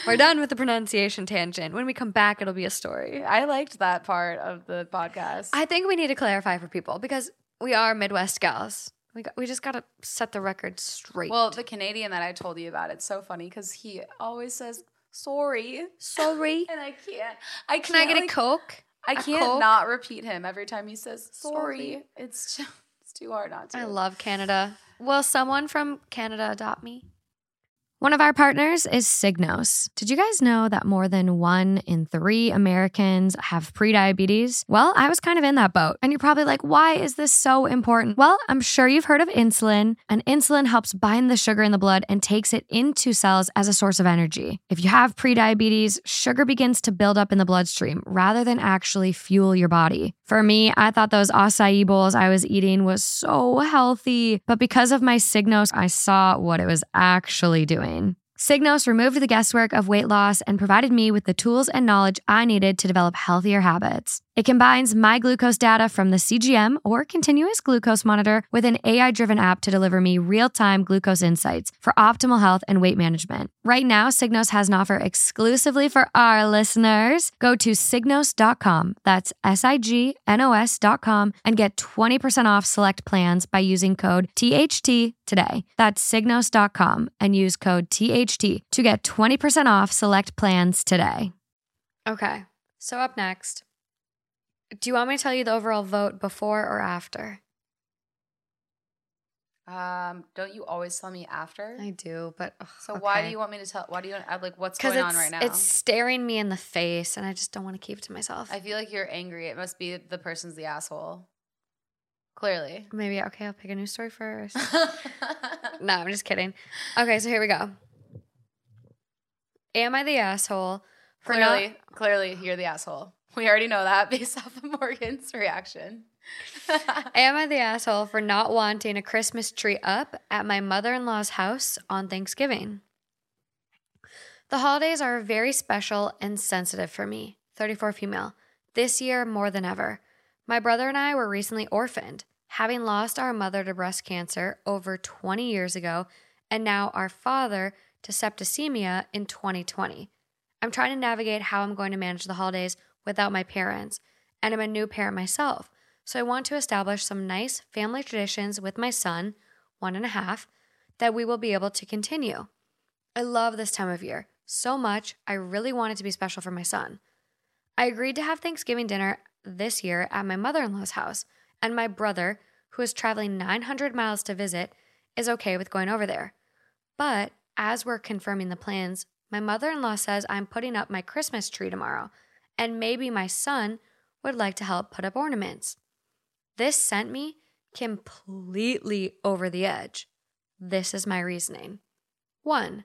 We're done with the pronunciation tangent. When we come back, it'll be a story. I liked that part of the podcast. I think we need to clarify for people because we are Midwest gals. We got, we just got to set the record straight. well, the Canadian that I told you about, it's so funny because he always says sorry, sorry. and I can't. I Can I can't, get a Coke? I a can't Coke? not repeat him every time he says sorry. Sorry. It's just, it's too hard not to. I love Canada. Will someone from Canada adopt me? One of our partners is Signos. Did you guys know that more than one in three Americans have prediabetes? Well, I was kind of in that boat. And you're probably like, why is this so important? Well, I'm sure you've heard of insulin, and insulin helps bind the sugar in the blood and takes it into cells as a source of energy. If you have prediabetes, sugar begins to build up in the bloodstream rather than actually fuel your body. For me, I thought those acai bowls I was eating was so healthy, but because of my Signos, I saw what it was actually doing doing. Signos removed the guesswork of weight loss and provided me with the tools and knowledge I needed to develop healthier habits. It combines my glucose data from the CGM or continuous glucose monitor with an AI driven app to deliver me real time glucose insights for optimal health and weight management. Right now, Signos has an offer exclusively for our listeners. Go to signos.com, that's S I G N O S.com, and get 20% off select plans by using code THT today. That's signos.com and use code THT to get 20% off select plans today. Okay, so up next. Do you want me to tell you the overall vote before or after? Um, don't you always tell me after? I do, but ugh, so why do you want me to tell? Why do you I'm like what's going on right now? it's staring me in the face, and I just don't want to keep it to myself. I feel like you're angry. It must be the person's the asshole. Clearly. Maybe okay. I'll pick a new story first. no, I'm just kidding. Okay, so here we go. Am I the asshole for clearly, clearly, you're the asshole. We already know that based off of Morgan's reaction. not? Am I the asshole for not wanting a Christmas tree up at my mother-in-law's house on Thanksgiving? The holidays are very special and sensitive for me. 34 female. This year more than ever. My brother and I were recently orphaned, having lost our mother to breast cancer over 20 years ago, and now our father to septicemia in 2020. I'm trying to navigate how I'm going to manage the holidays without my parents, and I'm a new parent myself, so I want to establish some nice family traditions with my son, one and a half, that we will be able to continue. I love this time of year so much, I really want it to be special for my son. I agreed to have Thanksgiving dinner this year at my mother in law's house, and my brother, who is traveling 900 miles to visit, is okay with going over there. But as we're confirming the plans, my mother in law says I'm putting up my Christmas tree tomorrow, and maybe my son would like to help put up ornaments. This sent me completely over the edge. This is my reasoning. One,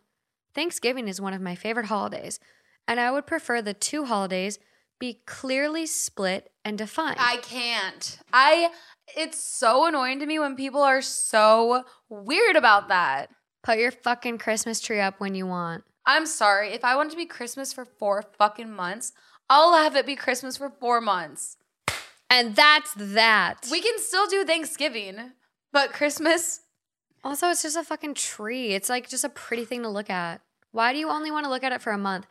Thanksgiving is one of my favorite holidays, and I would prefer the two holidays be clearly split and defined. I can't. I. It's so annoying to me when people are so weird about that. Put your fucking Christmas tree up when you want. I'm sorry. If I want to be Christmas for four fucking months, I'll have it be Christmas for four months. And that's that. We can still do Thanksgiving, but Christmas. also, it's just a fucking tree. It's like just a pretty thing to look at. Why do you only want to look at it for a month?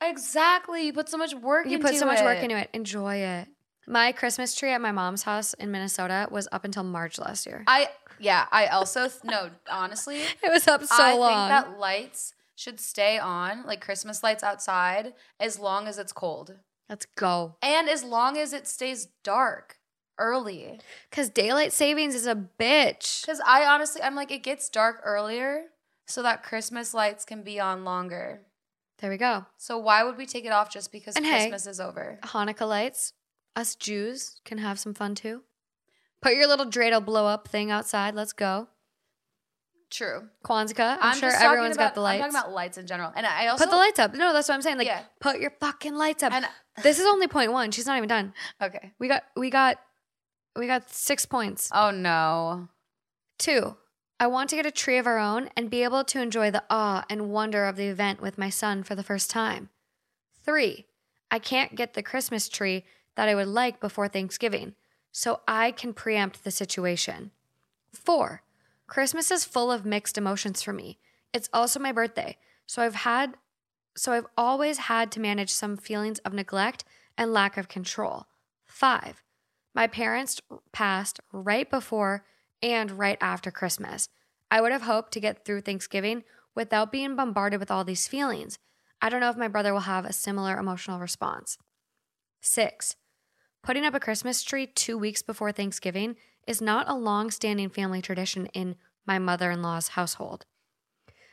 Exactly. You put so much work You into put so much work it. into it. Enjoy it. My Christmas tree at my mom's house in Minnesota was up until March last year. I yeah, I also th- no, honestly, It was up so I long. think that lights should stay on, like Christmas lights outside, as long as it's cold. Let's go. And as long as it stays dark early. Because daylight savings is a bitch. Because I honestly, I'm like, it gets dark earlier so that Christmas lights can be on longer. There we go. So why would we take it off just because And hey- Christmas is over? Hanukkah lights. Us Jews can have some fun too. Put your little dreidel blow up thing outside. Let's go. True. Kwanzaa. I'm, I'm sure everyone's got the lights. I'm talking about lights in general. And I also put the lights up. No, that's what I'm saying. Like, Yeah. put your fucking lights up. And this is only point one. She's not even done. okay. We got, we got, we got six points. Oh no. Two, I want to get a tree of our own and be able to enjoy the awe and wonder of the event with my son for the first time. Three, I can't get the Christmas tree that I would like before Thanksgiving, so I can preempt the situation. Four, Christmas is full of mixed emotions for me. It's also my birthday. So I've had so I've always had to manage some feelings of neglect and lack of control. Five, my parents passed right before and right after Christmas. I would have hoped to get through Thanksgiving without being bombarded with all these feelings. I don't know if my brother will have a similar emotional response. Six, putting up a Christmas tree two weeks before Thanksgiving is not a long standing family tradition in my mother in law's household.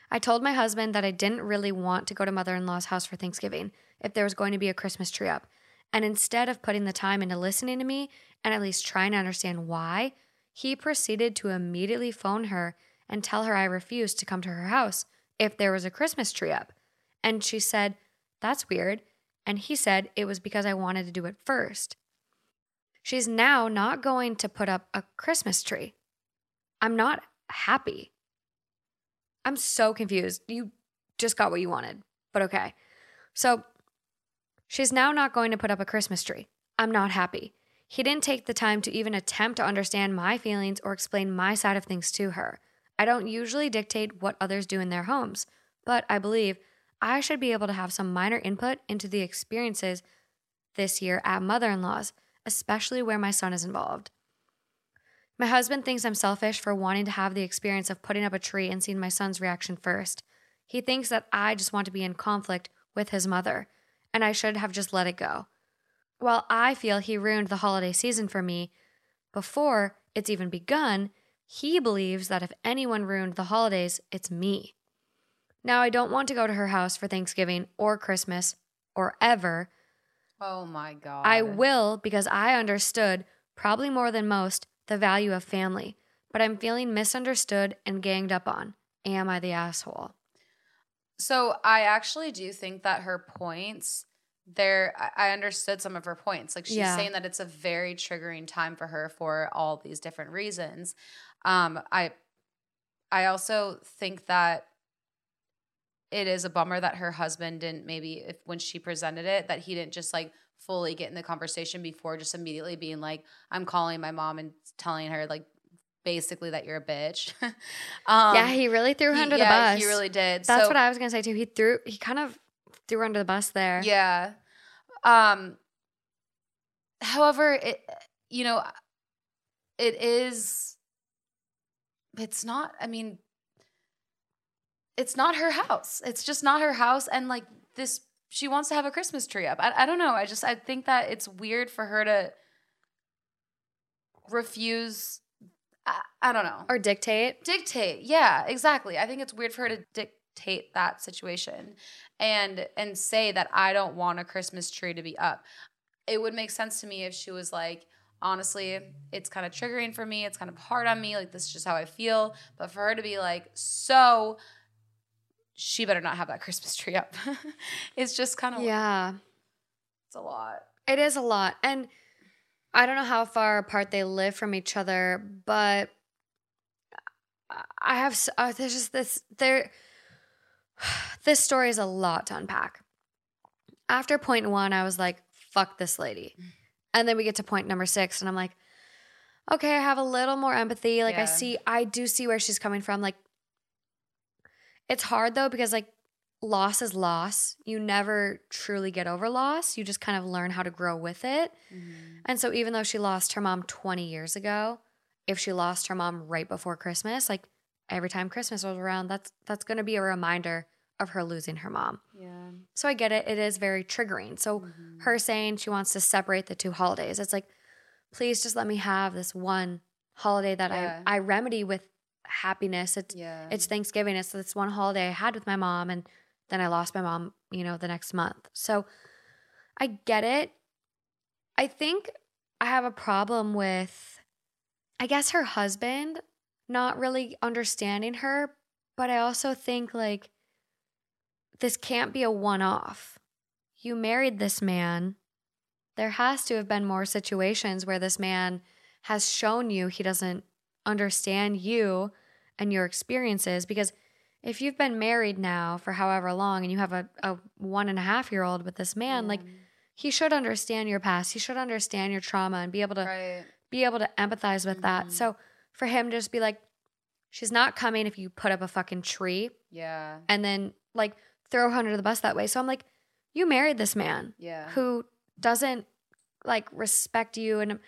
I told my husband that I didn't really want to go to mother in law's house for Thanksgiving if there was going to be a Christmas tree up. And instead of putting the time into listening to me and at least trying to understand why, he proceeded to immediately phone her and tell her I refused to come to her house if there was a Christmas tree up. And she said, That's weird. And he said it was because I wanted to do it first. She's now not going to put up a Christmas tree. I'm not happy. I'm so confused. You just got what you wanted, but okay. So she's now not going to put up a Christmas tree. I'm not happy. He didn't take the time to even attempt to understand my feelings or explain my side of things to her. I don't usually dictate what others do in their homes, but I believe I should be able to have some minor input into the experiences this year at mother in law's, especially where my son is involved. My husband thinks I'm selfish for wanting to have the experience of putting up a tree and seeing my son's reaction first. He thinks that I just want to be in conflict with his mother, and I should have just let it go. While I feel he ruined the holiday season for me before it's even begun, he believes that if anyone ruined the holidays, it's me. Now, I don't want to go to her house for Thanksgiving or Christmas or ever. Oh my God. I will because I understood, probably more than most, the value of family, but I'm feeling misunderstood and ganged up on. Am I the asshole? So I actually do think that her points there I understood some of her points. Like she's Yeah. saying that it's a very triggering time for her for all these different reasons. Um I I also think that it is a bummer that her husband didn't maybe if when she presented it that he didn't just like fully get in the conversation before just immediately being like I'm calling my mom and telling her like basically that you're a bitch. um yeah, he really threw her he- under yeah, the bus. He really did. That's So- what I was gonna say too. He threw. He kind of threw her under the bus there. Yeah. Um however, it you know it is it's not I mean it's not her house. It's just not her house and like this she wants to have a Christmas tree up. I, I don't know. I just I think that it's weird for her to refuse I, I don't know Or dictate. dictate yeah exactly i think it's weird for her to dictate that situation and and say that i don't want a christmas tree to be up it would make sense to me if she was like honestly it's kind of triggering for me it's kind of hard on me like this is just how i feel but for her to be like so she better not have that christmas tree up it's just kind of Yeah, it's a lot it is a lot, and I don't know how far apart they live from each other, but I have. Uh, there's just this. There. This story is a lot to unpack. After point one, I was like, "Fuck this lady," and then we get to point number six, and I'm like, "Okay, I have a little more empathy. Like, I see, I do see where she's coming from. Like, it's hard though because like loss is loss. You never truly get over loss. You just kind of learn how to grow with it. Mm-hmm. And so even though she lost her mom 20 years ago, if she lost her mom right before Christmas, like every time Christmas was around, that's that's going to be a reminder of her losing her mom. yeah So I get it. It is very triggering. So mm-hmm. her saying she wants to separate the two holidays, it's like please just let me have this one holiday that Yeah. I I remedy with happiness. It's yeah it's Thanksgiving. It's this one holiday I had with my mom, and then I lost my mom, you know, the next month. So I get it. I think I have a problem with, I guess, her husband not really understanding her, but I also think like this can't be a one off. You married this man. There has to have been more situations where this man has shown you he doesn't understand you and your experiences because if you've been married now for however long and you have a, a one and a half year old with this man like he should understand your past he should understand your trauma and be able to right be able to empathize with that Mhm. so for him to just be like, she's not coming if you put up a fucking tree Yeah. and then like throw her under the bus that way. So I'm like, you married this man Yeah. who doesn't like respect you. And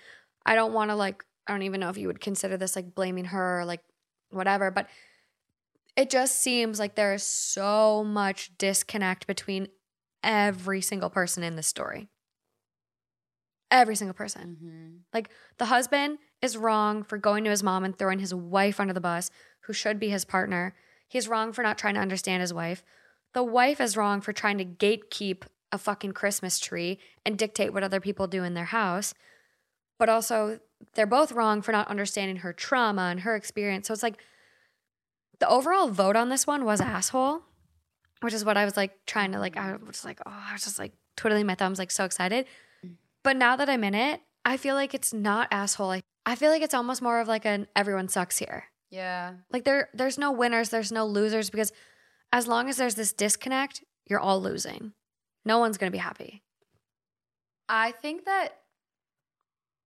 I don't want to like, I don't even know if you would consider this like blaming her or like whatever, but it just seems like there is so much disconnect between every single person in this story. Every single person. Mm-hmm. Like the husband is wrong for going to his mom and throwing his wife under the bus, who should be his partner. He's wrong for not trying to understand his wife. The wife is wrong for trying to gatekeep a fucking Christmas tree and dictate what other people do in their house. But also, they're both wrong for not understanding her trauma and her experience. So it's like the overall vote on this one was asshole, which is what I was like trying to like. I was like, oh, I was just like twiddling my thumbs, like so excited. Mm. But now that I'm in it, I feel like it's not asshole. I, I feel like it's almost more of like an everyone sucks here. Yeah. Like there there's no winners, there's no losers because as long as there's this disconnect, you're all losing. No one's going to be happy. I think that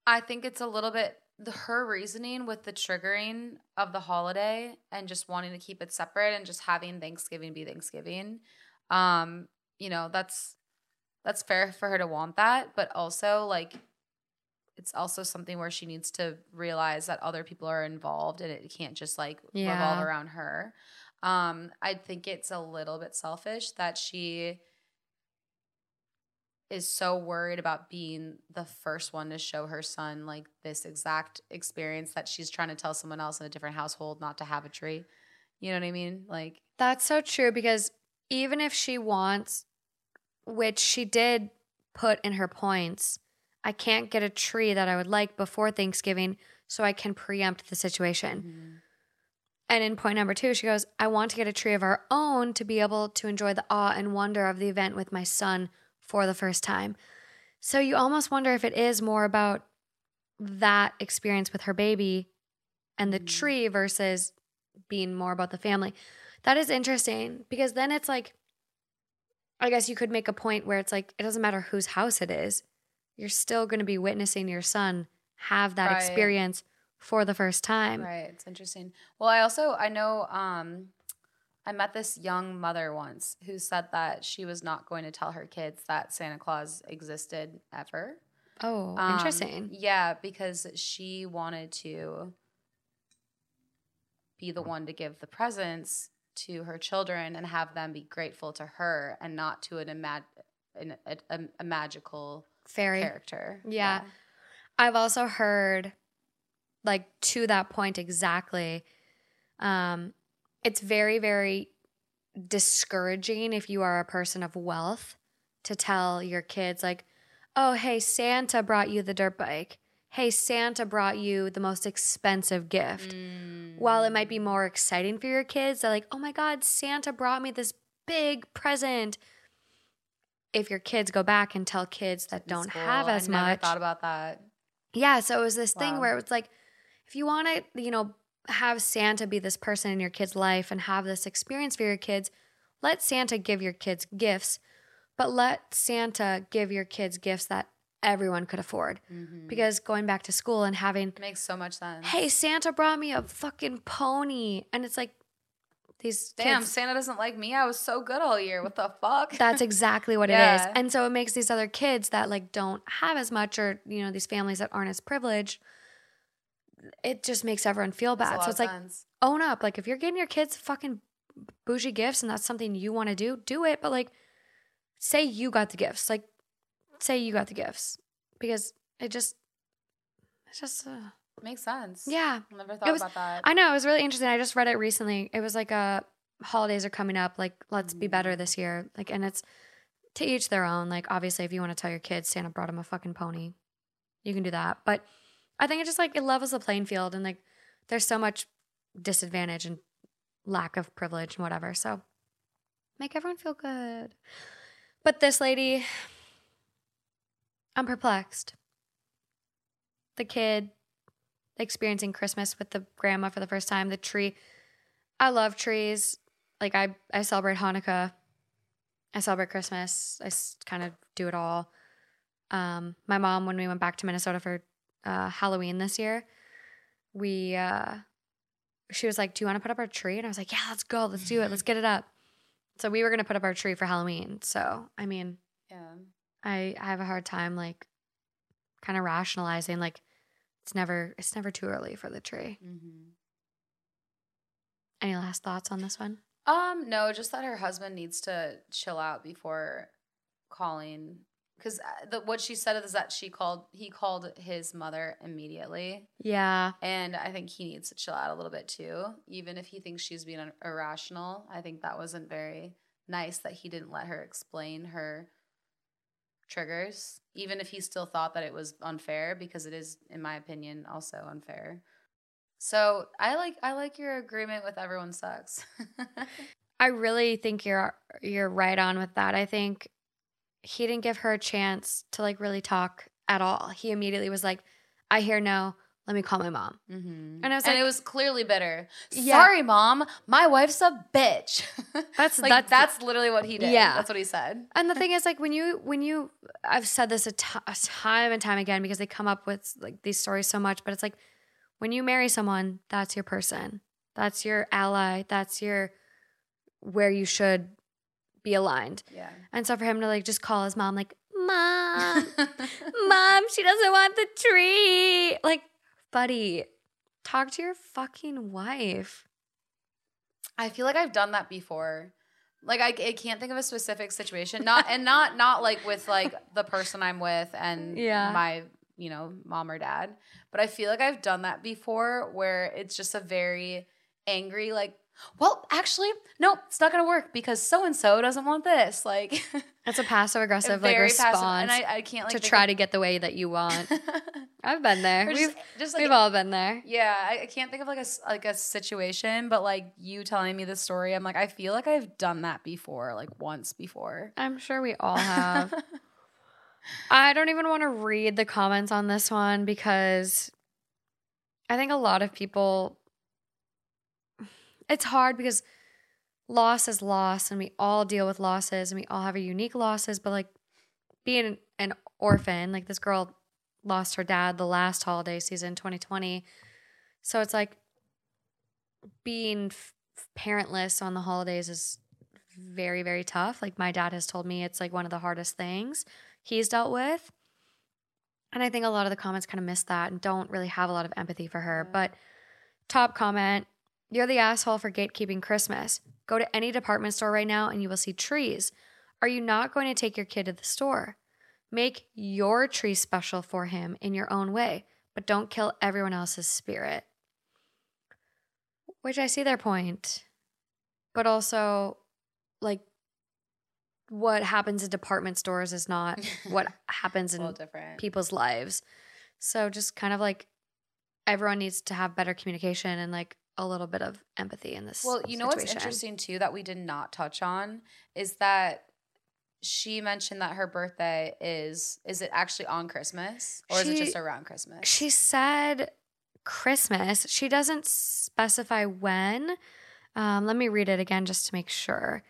I think it's a little bit the her reasoning with the triggering of the holiday and just wanting to keep it separate and just having Thanksgiving be Thanksgiving. Um, you know, that's that's fair for her to want that, but also like it's also something where she needs to realize that other people are involved and it can't just like Yeah. revolve around her. Um, I think it's a little bit selfish that she is so worried about being the first one to show her son like this exact experience that she's trying to tell someone else in a different household not to have a tree. You know what I mean? Like, That's so true because even if she wants, which she did put in her points, I can't get a tree that I would like before Thanksgiving so I can preempt the situation. Mm-hmm. And in point number two, she goes, I want to get a tree of our own to be able to enjoy the awe and wonder of the event with my son for the first time. So you almost wonder if it is more about that experience with her baby and the Mhm. tree versus being more about the family. That is interesting because then it's like, I guess you could make a point where it's like, it doesn't matter whose house it is, you're still going to be witnessing your son have that Right. experience for the first time. Right. It's interesting. Well, I also I know um I met this young mother once who said that she was not going to tell her kids that Santa Claus existed ever. Oh, Um, interesting. Yeah, because she wanted to be the one to give the presents to her children and have them be grateful to her and not to an, imag- an a, a, a magical Fairy. character. Yeah. I've also heard, like, to that point exactly, um, it's very, very discouraging if you are a person of wealth to tell your kids, like, oh, hey, Santa brought you the dirt bike. Hey, Santa brought you the most expensive gift. Mm. While it might be more exciting for your kids, they're like, oh my God, Santa brought me this big present. If your kids go back and tell kids that don't school, have as I never much, thought about that. yeah, so it was this thing where it was like, if you want to, you know, have Santa be this person in your kid's life and have this experience for your kids, let Santa give your kids gifts, but let Santa give your kids gifts that everyone could afford. Mhm. Because going back to school and having, It makes so much sense. hey, Santa brought me a fucking pony. And it's like, these Damn, kids, Santa doesn't like me. I was so good all year. What the fuck? that's exactly what it Yeah. is. And so it makes these other kids that like don't have as much or, you know, these families that aren't as privileged, it just makes everyone feel bad. So it's like sense. own up. Like if you're getting your kids fucking bougie gifts and that's something you want to do, do it. But like say you got the gifts. Like say you got the gifts. Because it just it's just uh, makes sense. yeah. I never thought was- about that. I know, it was really interesting. I just read it recently. It was like uh holidays are coming up, like let's be better Mm. this year. Like and it's to each their own. Like obviously if you want to tell your kids Santa brought him a fucking pony, you can do that. But I think it just like it levels the playing field and like there's so much disadvantage and lack of privilege and whatever. So make everyone feel good. But this lady, I'm perplexed. The kid experiencing Christmas with the grandma for the first time, the tree. I love trees. Like I I celebrate Hanukkah. I celebrate Christmas. I kind of do it all. Um, my mom, when we went back to Minnesota for uh, Halloween this year, we uh she was like, "Do you want to put up our tree?" And I was like, "Yeah, let's go. Let's do it. Let's get it up." So we were going to put up our tree for Halloween. So, I mean, Yeah. I I have a hard time like kind of rationalizing like it's never it's never too early for the tree. Mm-hmm. Any last thoughts on this one? Um, no, just that her husband needs to chill out before calling. Because uh, the what she said is that she called he called his mother immediately, Yeah. and I think he needs to chill out a little bit too. Even if he thinks she's being irrational, I think that wasn't very nice that he didn't let her explain her triggers. Even if he still thought that it was unfair, because it is, in my opinion, also unfair. So I like I like your agreement with everyone sucks. I really think you're you're right on with that. I think he didn't give her a chance to like really talk at all. He immediately was like, "I hear no. Let me call my mom." Mm-hmm. And I was and like- it was clearly bitter. Yeah. Sorry, mom. My wife's a bitch. That's- like that's- that's, literally what he did. Yeah. that's what he said. And the thing is, like when you when you, I've said this a ti- a time and time again because they come up with like these stories so much. But it's like when you marry someone, that's your person, that's your ally, that's your where you should be aligned. Yeah. And so for him to like just call his mom, like, Mom, Mom, she doesn't want the tree. Like, buddy, talk to your fucking wife. I feel like I've done that before. Like I, I can't think of a specific situation. Not and not not like with like the person I'm with and Yeah. my you know mom or dad. But I feel like I've done that before where it's just a very angry like. Well, actually, no, it's not gonna work because so and so doesn't want this. Like, It's a passive aggressive like response passive, and I, I can't like to try of- to get the way that you want. I've been there. Or We've just, just like we've all been there. yeah, I, I can't think of like a like a situation, but like you telling me this story, I'm like, I feel like I've done that before, like once before. I'm sure we all have. I don't even want to read the comments on this one because I think a lot of people it's hard because loss is loss and we all deal with losses and we all have our unique losses but like being an orphan like this girl lost her dad the last holiday season 2020 so it's like being f- parentless on the holidays is very very tough. Like my dad has told me it's like one of the hardest things he's dealt with. And i think a lot of the comments kind of miss that and don't really have a lot of empathy for her. But top comment you're the asshole for gatekeeping christmas. Go to any department store right now and you will see trees. Are you not going to take your kid to the store? Make your tree special for him in your own way but don't kill everyone else's spirit. Which i see their point but also like what happens in department stores is not what happens in people's lives. So just kind of like everyone needs to have better communication and like a little bit of empathy in this. Well, you know what's interesting too that we did not touch on is that she mentioned that her birthday is is it actually on Christmas or is it just around Christmas? She said Christmas. She doesn't specify when. Um, let me read it again just to make sure.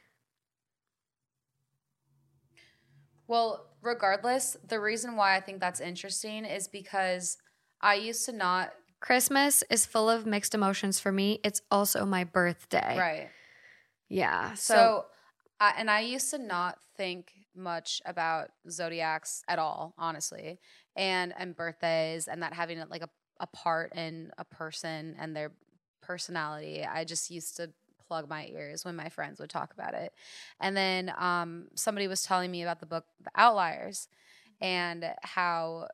Well, regardless, the reason why I think that's interesting is because I used to not Christmas is full of mixed emotions for me. It's also my birthday. right. Yeah. So, So, I, and I used to not think much about zodiacs at all, honestly, and and birthdays and that having like a a part in a person and their personality. I just used to plug my ears when my friends would talk about it. And then um, somebody was telling me about the book The Outliers and how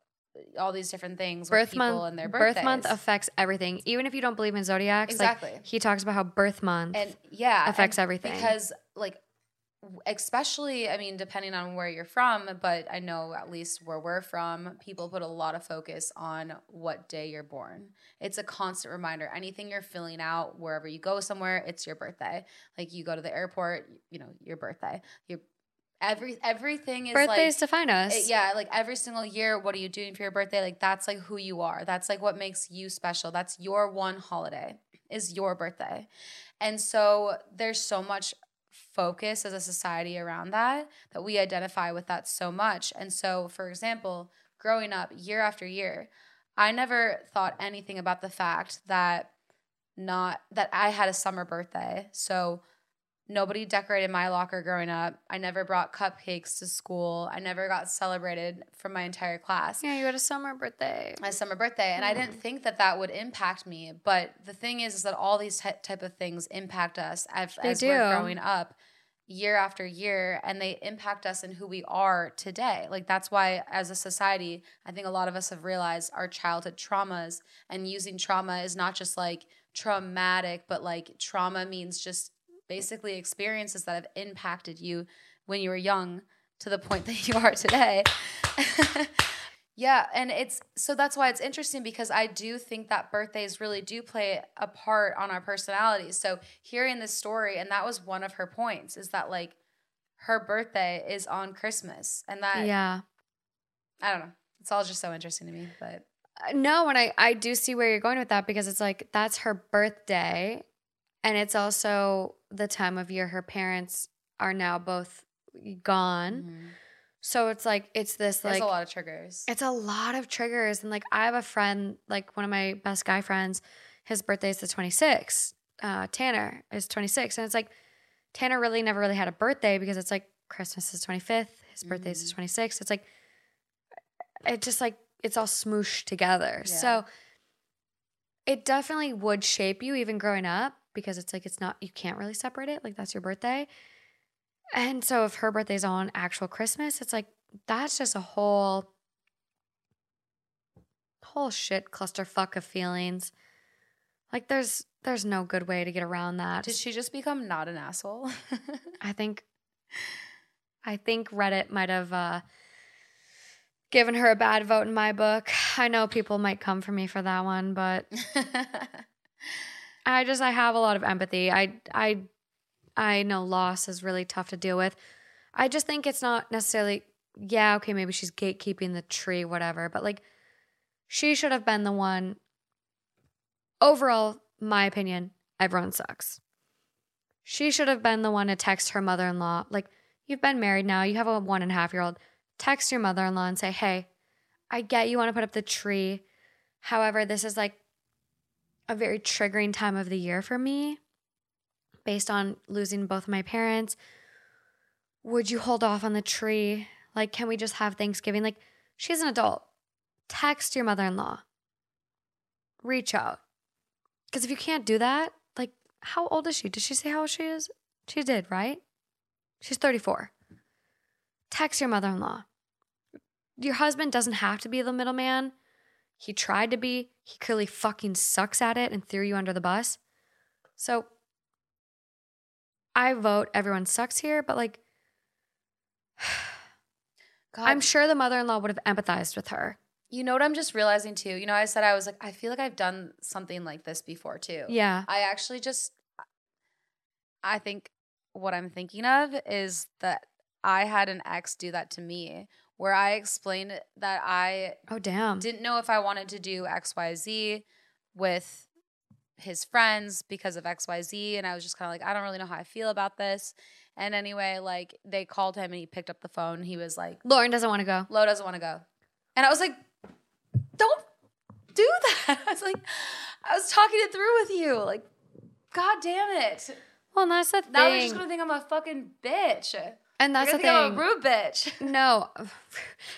all these different things with birth people month and their birthdays. birth month affects everything. Even if you don't believe in zodiacs, like, exactly. he talks about how birth month and yeah affects and everything. because like especially i mean depending on where you're from but i know at least where we're from people put a lot of focus on what day you're born it's a constant reminder anything you're filling out wherever you go somewhere it's your birthday like you go to the airport you know your birthday your every everything is like birthdays like define eh, us. it- yeah, like every single year, what are you doing for your birthday? Like that's like who you are. That's like what makes you special. That's your one holiday is your birthday. And so there's so much focus as a society around that that we identify with that so much. And so for example, growing up year after year, I never thought anything about the fact that not that I had a summer birthday. So nobody decorated my locker growing up. I never brought cupcakes to school. I never got celebrated from my entire class. Yeah, you had a summer birthday. My summer birthday, and I hmm. didn't think that that would impact me. But the thing is, is that all these ty- type of things impact us as, as we're growing up year after year and they impact us in who we are today like that's why as a society i think a lot of us have realized our childhood traumas and using trauma is not just like traumatic but like trauma means just basically experiences that have impacted you when you were young to the point that you are today. Yeah and it's so that's why it's interesting because i do think that birthdays really do play a part on our personalities so hearing this story and that was one of her points is that like her birthday is on christmas and that yeah. i don't know. It's all just so interesting to me but Uh, No, and I I do see where you're going with that because it's like that's her birthday, and it's also the time of year her parents are now both gone. mhm. So it's like it's this there's like a lot of triggers it's a lot of triggers, and like I have a friend, like one of my best guy friends, his birthday is the 26th. Uh, Tanner is 26, and it's like Tanner really never really had a birthday because it's like Christmas is 25th, his birthday is the 26th. It's like it just like it's all smooshed together. Yeah. So it definitely would shape you even growing up because it's like it's not you can't really separate it like that's your birthday. And so if her birthday's on actual Christmas, it's like that's just a whole whole shit clusterfuck of feelings. Like there's there's no good way to get around that. did she just become not an asshole I think I think Reddit might have uh given her a bad vote in my book. I know people might come for me for that one, but I just I have a lot of empathy. I I I know loss is really tough to deal with. I just think it's not necessarily yeah, okay, maybe she's gatekeeping the tree, whatever, but like she should have been the one overall, my opinion, everyone sucks. She should have been the one to text her mother in law. Like, you've been married now, you have a one and a half year old. Text your mother in law and say, hey, I get you want to put up the tree. However, this is like a very triggering time of the year for me based on losing both my parents. Would you hold off on the tree? Like, can we just have Thanksgiving? Like, she's an adult. Text your mother in law. Reach out. Because if you can't do that, like, how old is she? Did she say how old she is? She did, right? She's 34. Text your mother in law. Your husband doesn't have to be the middleman. He tried to be. He clearly fucking sucks at it and threw you under the bus. So I vote everyone sucks here, but like, God, I'm sure the mother in law would have empathized with her. You know what I'm just realizing too? You know, I said I was like, I feel like I've done something like this before too. Yeah. I actually just, I think what I'm thinking of is that I had an ex do that to me where I explained that I Oh, damn. didn't know if I wanted to do XYZ with his friends because of XYZ. And I was just kind of like, I don't really know how I feel about this. And anyway, like they called him and he picked up the phone. He was like, Lauren doesn't want to go. Lo doesn't want to go. And I was like, don't do that. I was like, I was talking it through with you. Like, God damn it. Well, that's the thing. Now they're just gonna think I'm a fucking bitch. And that's the thing. I'm a rude bitch. no,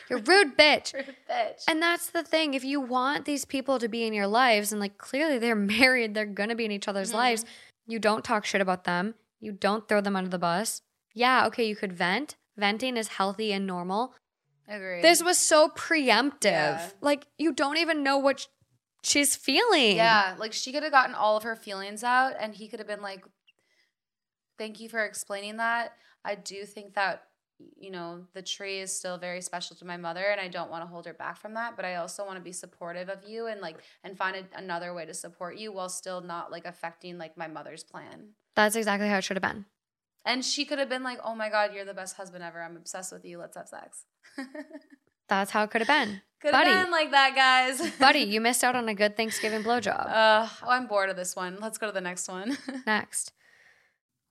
you're rude, bitch. rude bitch. And that's the thing. If you want these people to be in your lives, and like clearly they're married, they're gonna be in each other's Mhm. lives, you don't talk shit about them. You don't throw them under the bus. Yeah, okay, you could vent. Venting is healthy and normal. Agreed. This was so preemptive. Yeah. Like you don't even know what sh- she's feeling. Yeah, like she could have gotten all of her feelings out and he could have been like, Thank you for explaining that. I do think that, you know, the tree is still very special to my mother and I don't want to hold her back from that, but I also want to be supportive of you and like and find a, another way to support you while still not like affecting like my mother's plan. That's exactly how it should have been. And she could have been like, "Oh my god, you're the best husband ever. I'm obsessed with you. Let's have sex." That's how it could have been. could Buddy. have been like that, guys. Buddy, you missed out on a good Thanksgiving blowjob. Uh, oh, I'm bored of this one. Let's go to the next one. Next.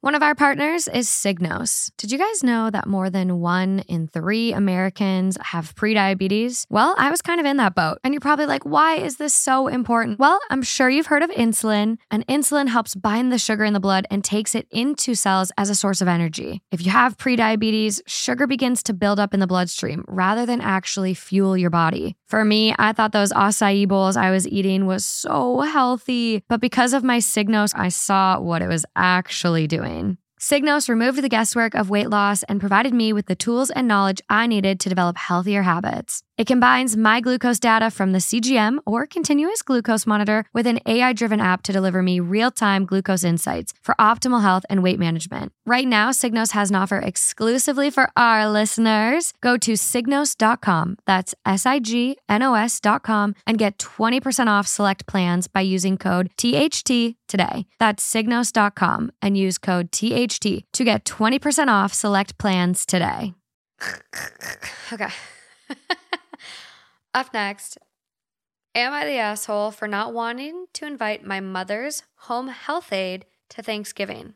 One of our partners is Signos. Did you guys know that more than one in three Americans have prediabetes? Well, I was kind of in that boat. And you're probably like, why is this so important? Well, I'm sure you've heard of insulin, and insulin helps bind the sugar in the blood and takes it into cells as a source of energy. If you have prediabetes, sugar begins to build up in the bloodstream rather than actually fuel your body. For me, I thought those acai bowls I was eating was so healthy, but because of my Signos, I saw what it was actually doing mine. Signos removed the guesswork of weight loss and provided me with the tools and knowledge I needed to develop healthier habits. It combines my glucose data from the CGM or continuous glucose monitor with an AI driven app to deliver me real time glucose insights for optimal health and weight management. Right now, Signos has an offer exclusively for our listeners. Go to signos.com, that's S I G N O S.com, and get 20% off select plans by using code THT today. That's signos.com and use code THT to get 20% off select plans today. okay. Up next, am I the asshole for not wanting to invite my mother's home health aide to Thanksgiving?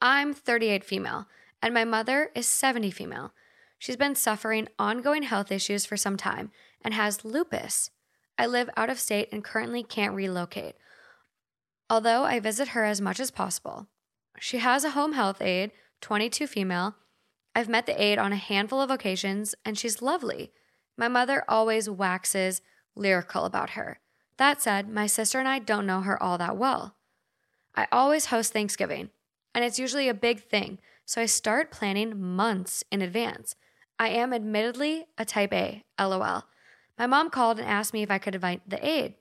I'm 38 female, and my mother is 70 female. She's been suffering ongoing health issues for some time and has lupus. I live out of state and currently can't relocate, although I visit her as much as possible. She has a home health aide, 22 female. I've met the aide on a handful of occasions, and she's lovely. My mother always waxes lyrical about her. That said, my sister and I don't know her all that well. I always host Thanksgiving, and it's usually a big thing, so I start planning months in advance. I am admittedly a type A, lol. My mom called and asked me if I could invite the aide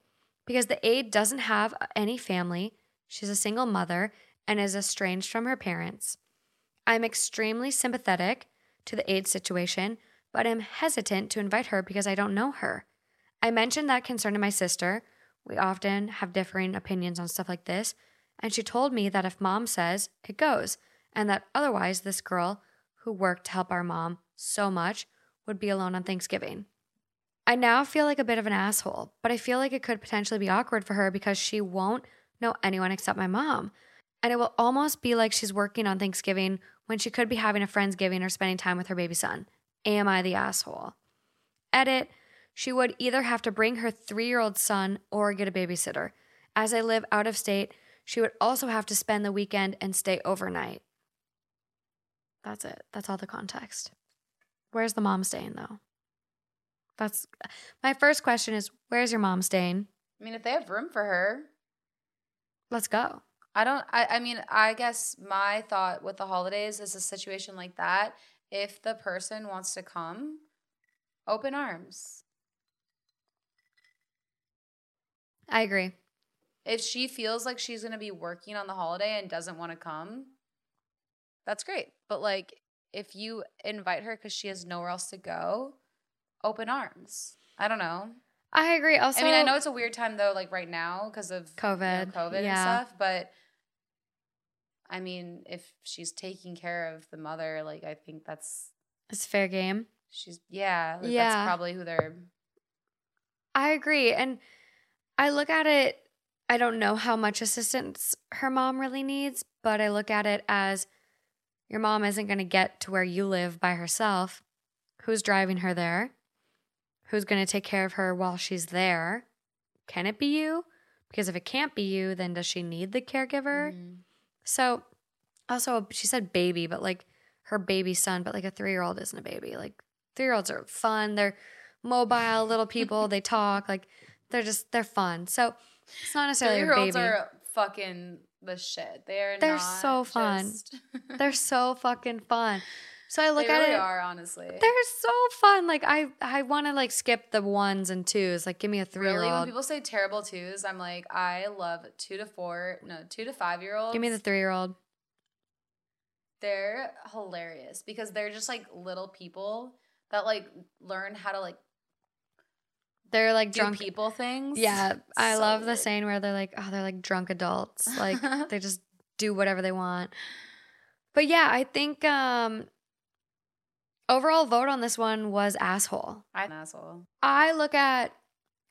because the aide doesn't have any family. She's a single mother and is estranged from her parents. I'm extremely sympathetic to the aide situation, but am hesitant to invite her because I don't know her. I mentioned that concern to my sister. We often have differing opinions on stuff like this, and she told me that if mom says, it goes, and that otherwise this girl, who worked to help our mom so much, would be alone on Thanksgiving. I now feel like a bit of an asshole, but I feel like it could potentially be awkward for her because she won't know anyone except my mom. And it will almost be like she's working on Thanksgiving when she could be having a Friendsgiving or spending time with her baby son. Am I the asshole? Edit, she would either have to bring her three year old son or get a babysitter. As I live out of state, she would also have to spend the weekend and stay overnight. That's it. That's all the context. Where's the mom staying though? That's my first question is where's your mom staying? I mean, if they have room for her, Let's go. I don't. I, I mean, I guess my thought with the holidays is a situation like that. If the person wants to come, open arms. I agree. If she feels like she's going to be working on the holiday and doesn't want to come, that's great. But like, if you invite her because she has nowhere else to go, open arms. I don't know. I agree. Also, I mean, I know it's a weird time though, like right now because of you know, COVID. COVID and Yeah. stuff. But I mean, if she's taking care of the mother, like I think that's it's fair game. she's yeah, like, Yeah. that's probably who they're. I agree. And I look at it, I don't know how much assistance her mom really needs, but I look at it as your mom isn't going to get to where you live by herself. Who's driving her there? Who's going to take care of her while she's there? Can it be you? Because if it can't be you, then does she need the caregiver? Mhm. So, also, she said baby, but like her baby son, but like a three year old isn't a baby. Like, three year olds are fun. They're mobile little people. they talk. Like, they're just, they're fun. So, it's not necessarily a Three-year-olds are fucking the shit. They're They're not so fun. just- they're so fucking fun. So, I look they at really it. are honestly. They're so fun. Like, I, I want to like skip the ones and twos. Like, give me a three year Really, when people say terrible twos, I'm like, I love two to four, no, two to five year olds. Give me the three year old. They're hilarious because they're just like little people that like learn how to like They're like do drunk. people things. Yeah, I So love the good. saying where they're like, oh, they're like drunk adults. Like they just do whatever they want. But yeah, I think um overall vote on this one was asshole. I'm an asshole. I look at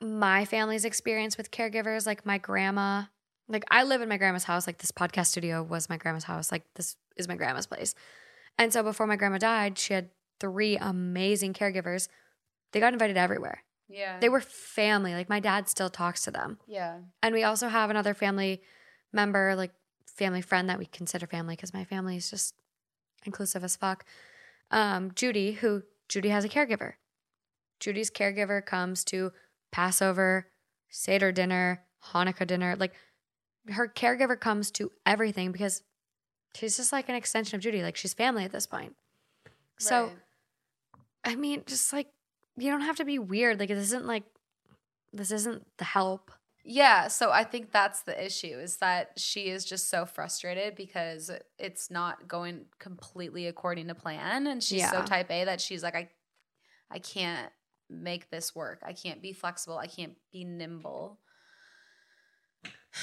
my family's experience with caregivers, like my grandma Like I live in my grandma's house. Like this podcast studio was my grandma's house. Like this is my grandma's place. And so before my grandma died, she had three amazing caregivers. They got invited everywhere. Yeah. They were family. Like my dad still talks to them. Yeah. And we also have another family member, like family friend that we consider family because my family is just inclusive as fuck. Um, Judy, who Judy has a caregiver. Judy's caregiver comes to Passover, Seder dinner, Hanukkah dinner. Like her caregiver comes to everything because she's just like an extension of Judy. Like she's family at this point. So, Right. I mean, just like you don't have to be weird. Like this isn't like this isn't the help. Yeah, so I think that's the issue is that she is just so frustrated because it's not going completely according to plan and she's so type A that she's like I I can't make this work. I can't be flexible. I can't be nimble.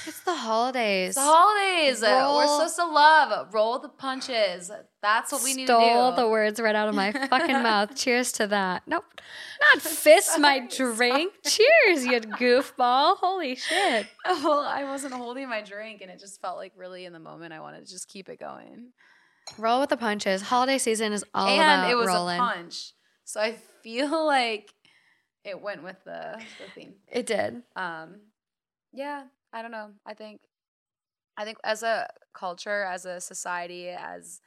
It's the holidays. It's the holidays. Roll- We're supposed to love. Roll the punches. That's what we need Stole to do. the words right out of my fucking mouth. Cheers to that. Nope. Not fist my drink. Cheers, you goofball. Holy shit. well, I wasn't holding my drink and it just felt like really in the moment I wanted to just keep it going. Roll with the punches. Holiday season is all and about it was rolling. a punch. So I feel like it went with the, the theme. It did. Um, yeah, I don't know. I think, I think as a culture, as a society, as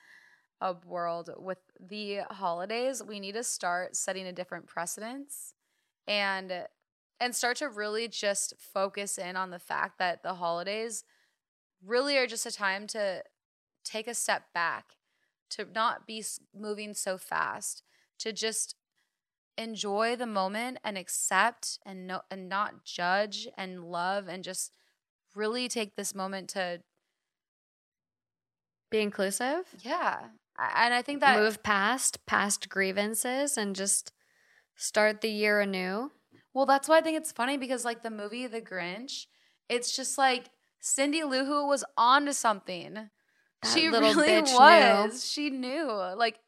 a world with the holidays, we need to start setting a different precedence, and and start to really just focus in on the fact that the holidays really are just a time to take a step back, to not be moving so fast, to just enjoy the moment and accept and no and not judge and love and just really take this moment to Be inclusive. yeah and i think that Move past past grievances and just start the year anew. well that's why i think it's funny because like the movie the grinch it's just like cindy lou who was on to something That she little really bitch was knew. she knew like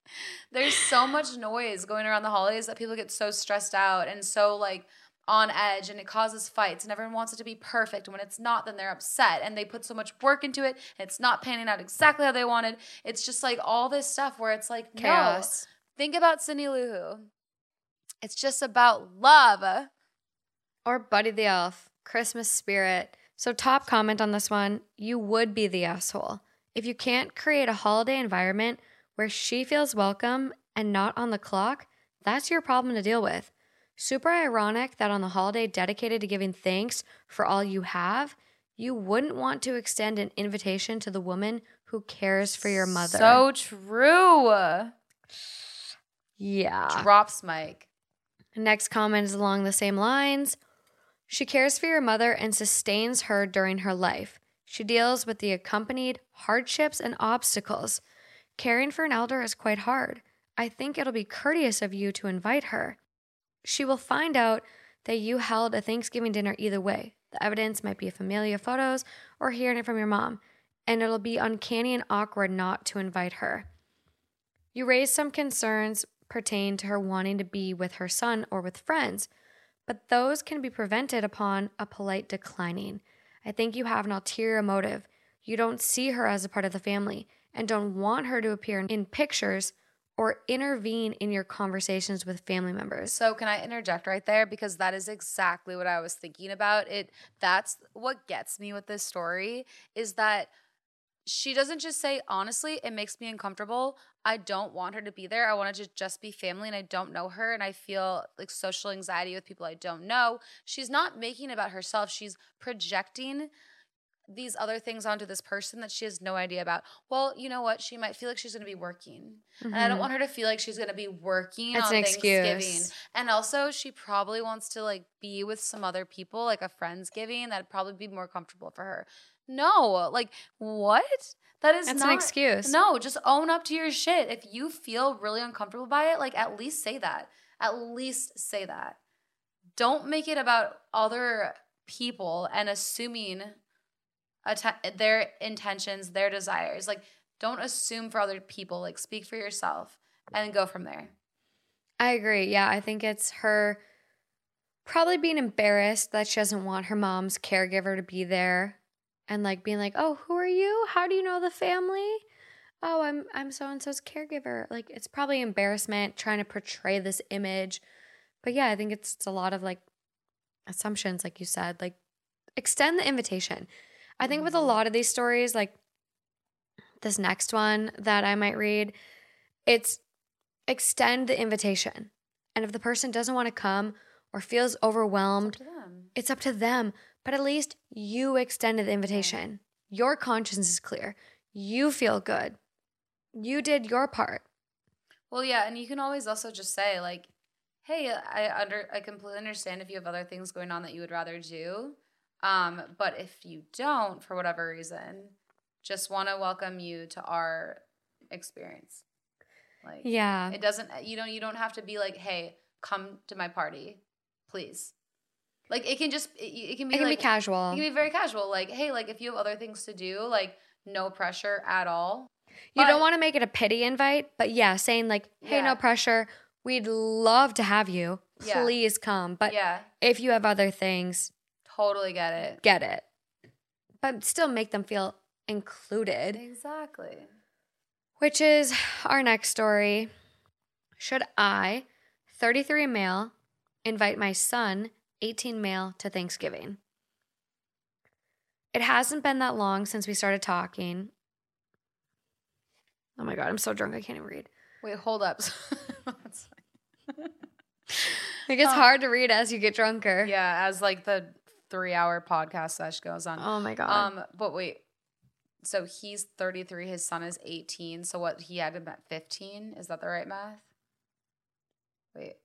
there's so much noise going around the holidays that people get so stressed out and so like on edge and it causes fights and everyone wants it to be perfect and when it's not then they're upset and they put so much work into it and it's not panning out exactly how they wanted it's just like all this stuff where it's like Chaos. no think about cindy lou Who. it's just about love Or Buddy the Elf, Christmas spirit. So, top comment on this one you would be the asshole. If you can't create a holiday environment where she feels welcome and not on the clock, that's your problem to deal with. Super ironic that on the holiday dedicated to giving thanks for all you have, you wouldn't want to extend an invitation to the woman who cares for your mother. so true yeah. drops mike Next comment is along the same lines. She cares for your mother and sustains her during her life. She deals with the accompanied hardships and obstacles. Caring for an elder is quite hard. I think it'll be courteous of you to invite her. She will find out that you held a Thanksgiving dinner either way. The evidence might be familia photos or hearing it from your mom, and it'll be uncanny and awkward not to invite her. You raised some concerns pertain to her wanting to be with her son or with friends, but those can be prevented upon a polite declining. I think you have an ulterior motive. You don't see her as a part of the family and don't want her to appear in pictures or intervene in your conversations with family members. So can I interject right there because that is exactly what I was thinking about. It that's what gets me with this story is that she doesn't just say honestly, it makes me uncomfortable. I don't want her to be there. I want to just be family and I don't know her and I feel like social anxiety with people I don't know. She's not making about herself. She's projecting these other things onto this person that she has no idea about. Well, you know what? She might feel like she's going to be working. And I don't Mhm. want her to feel like she's going to be working It's on an Thanksgiving. excuse. And also, she probably wants to like be with some other people, like a friendsgiving. That'd probably be more comfortable for her. No, like what? That is That's not an excuse. No, just own up to your shit. If you feel really uncomfortable by it, like at least say that. At least say that. Don't make it about other people and assuming atten- their intentions, their desires. Like, don't assume for other people. Like, speak for yourself and go from there. I agree. Yeah, I think it's her probably being embarrassed that she doesn't want her mom's caregiver to be there and like being like, "Oh, who are you? How do you know the family?" "Oh, I'm I'm so and so's caregiver." Like it's probably embarrassment trying to portray this image. But yeah, I think it's, it's a lot of like assumptions like you said. Like extend the invitation. I think with a lot of these stories like this next one that I might read, it's extend the invitation. And if the person doesn't want to come or feels overwhelmed, It's up to them. it's up to them. But at least you extended the invitation. Your conscience is clear. You feel good. You did your part. Well, yeah, and you can always also just say like, "Hey, I under I completely understand if you have other things going on that you would rather do, um, but if you don't for whatever reason, just want to welcome you to our experience." Like, Yeah. it doesn't you don't you don't have to be like, "Hey, come to my party, please." Like it can just it, it can be It can like be casual. it can be very casual. Like, "Hey, like if you have other things to do, like no pressure at all." You don't want to make it a pity invite, but yeah, saying like, hey, Yeah. no pressure. We'd love to have you. Yeah. Please come. But yeah, if you have other things, totally get it. get it. But still make them feel included, Exactly. which is our next story. Should I, 33 male, invite my son, 18 male, to Thanksgiving? It hasn't been that long since we started talking. Oh my God, I'm so drunk I can't even read. Wait, hold up. It gets Um, hard to read as you get drunker. yeah, as like the three hour podcast slash goes on. Oh my god. Um, but wait. So he's 33, his son is 18. So what he had him at 15? Is that the right math? Wait.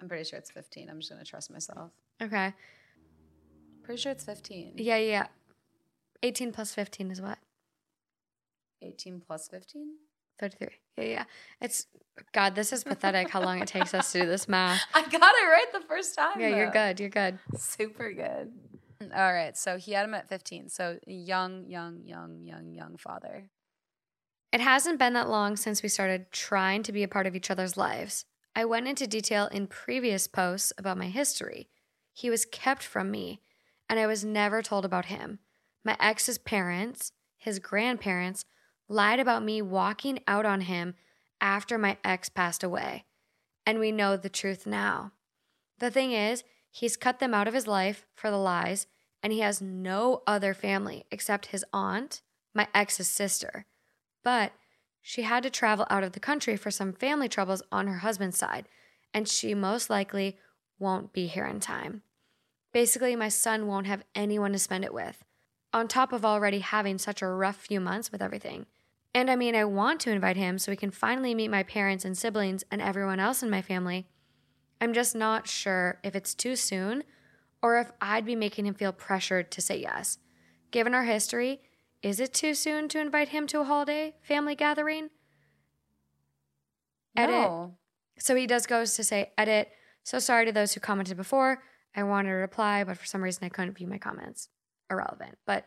I'm pretty sure it's 15. I'm just gonna trust myself. okay. Pretty sure it's 15. Yeah, yeah. 18 plus 15 is what? 18 plus 15? 33. Yeah, yeah. It's God, this is pathetic how long it takes us to do this math. I got it right the first time. Yeah, you're good. You're good. Super good. All right. So he had him at 15. So young, young, young, young, young father. It hasn't been that long since we started trying to be a part of each other's lives. I went into detail in previous posts about my history. He was kept from me, and I was never told about him. My ex's parents, his grandparents, lied about me walking out on him after my ex passed away. And we know the truth now. The thing is, he's cut them out of his life for the lies, and he has no other family except his aunt, my ex's sister but she had to travel out of the country for some family troubles on her husband's side, and she most likely won't be here in time. Basically, my son won't have anyone to spend it with, on top of already having such a rough few months with everything. And I mean, I want to invite him so he can finally meet my parents and siblings and everyone else in my family. I'm just not sure if it's too soon or if I'd be making him feel pressured to say yes. Given our history, is it too soon to invite him to a holiday family gathering? Edit. No. So he does goes to say, edit. So sorry to those who commented before. I wanted to reply, but for some reason I couldn't view my comments. Irrelevant. But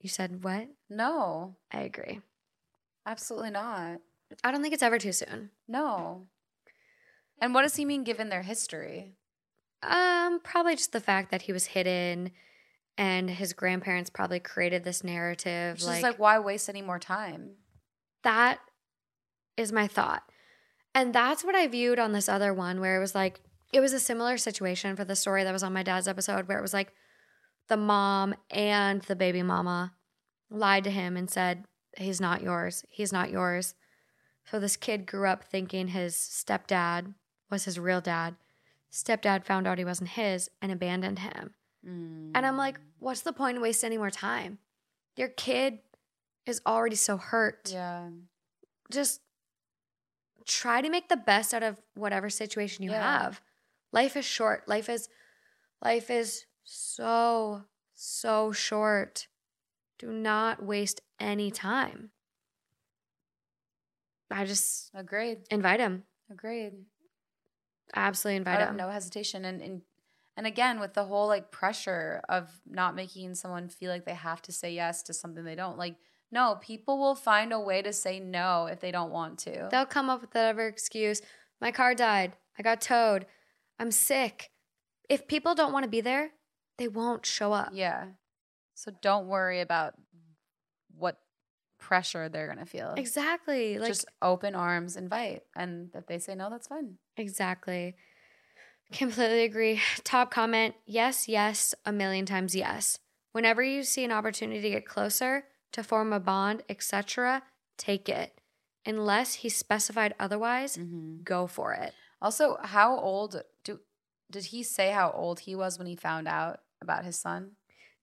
you said what? No. I agree. Absolutely not. I don't think it's ever too soon. No. And what does he mean given their history? Um, probably just the fact that he was hidden and his grandparents probably created this narrative. It's like, like, why waste any more time? that is my thought. And that's what I viewed on this other one where it was like, it was a similar situation for the story that was on my dad's episode where it was like the mom and the baby mama lied to him and said, he's not yours. He's not yours. So this kid grew up thinking his stepdad was his real dad. Stepdad found out he wasn't his and abandoned him. And I'm like, mm. what's the point of wasting any more time? Your kid is already so hurt. yeah. Just try to make the best out of whatever situation you Yeah. have. Life is short. Life is life is so so short. Do not waste any time. I just Agreed. invite him. Agreed. Absolutely invite oh, him. no hesitation. And, and and again with the whole like pressure of not making someone feel like they have to say yes to something they don't like no people will find a way to say no if they don't want to They'll come up with whatever excuse. My car died. I got towed. I'm sick. If people don't want to be there, they won't show up. Yeah. So don't worry about what pressure they're going to feel. Exactly. Like Just open arms, invite. And if they say no, that's fine. Exactly. Completely agree. Top comment yes, yes, a million times yes. Whenever you see an opportunity to get closer, to form a bond, etc., take it. Unless he specified otherwise, Mm-hmm. go for it. Also, how old do did he say how old he was when he found out about his son?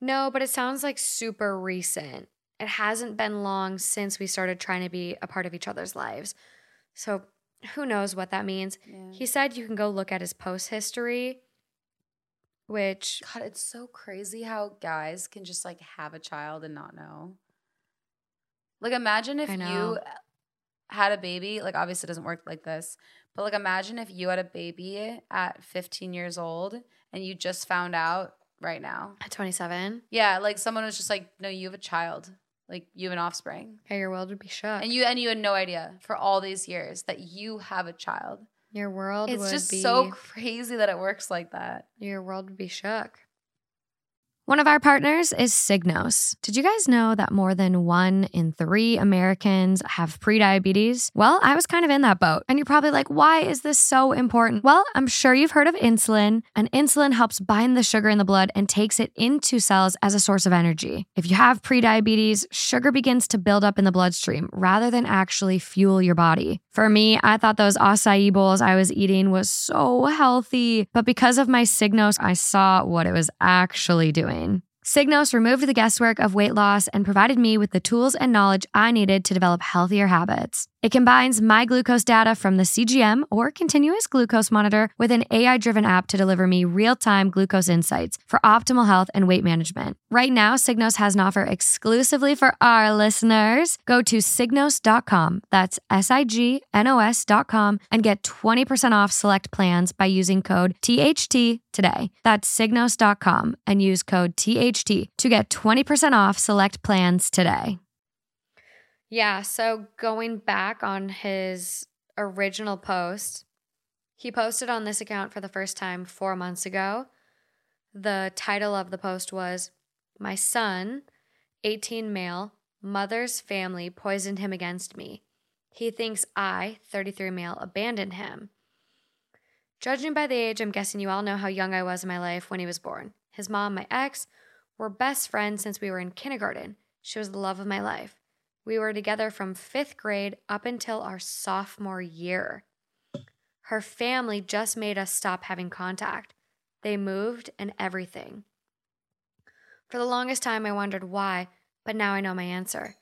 No, but it sounds like super recent. It hasn't been long since we started trying to be a part of each other's lives. So who knows what that means. Yeah. He said you can go look at his post history, which God, it's so crazy how guys can just like have a child and not know. Like imagine if you had a baby, like obviously it doesn't work like this, but like imagine if you had a baby at 15 years old and you just found out right now. at 27, Yeah, like someone was just like, "No, you have a child. Like you have an offspring." yeah, your world would be shook. And you and you had no idea for all these years that you have a child. your world It's just be so crazy that it works like that. your world would be shook. One of our partners is Signos. Did you guys know that more than one in three Americans have prediabetes? Well, I was kind of in that boat. And you're probably like, why is this so important? Well, I'm sure you've heard of insulin, and insulin helps bind the sugar in the blood and takes it into cells as a source of energy. If you have prediabetes, sugar begins to build up in the bloodstream rather than actually fuel your body. For me, I thought those acai bowls I was eating was so healthy, but because of my Signos, I saw what it was actually doing. Signos removed the guesswork of weight loss and provided me with the tools and knowledge I needed to develop healthier habits. It combines my glucose data from the CGM or continuous glucose monitor with an AI driven app to deliver me real time glucose insights for optimal health and weight management. Right now, Signos has an offer exclusively for our listeners. Go to signos.com, that's S I G N O S.com, and get 20% off select plans by using code THT today. That's signos.com and use code THT to get 20% off select plans today. Yeah, so going back on his original post, he posted on this account for the first time four months ago. The title of the post was My son, 18 male, mother's family poisoned him against me. He thinks I, 33 male, abandoned him. Judging by the age, I'm guessing you all know how young I was in my life when he was born. His mom, my ex, were best friends since we were in kindergarten. She was the love of my life. We were together from fifth grade up until our sophomore year. Her family just made us stop having contact. They moved and everything. For the longest time, I wondered why, but now I know my answer.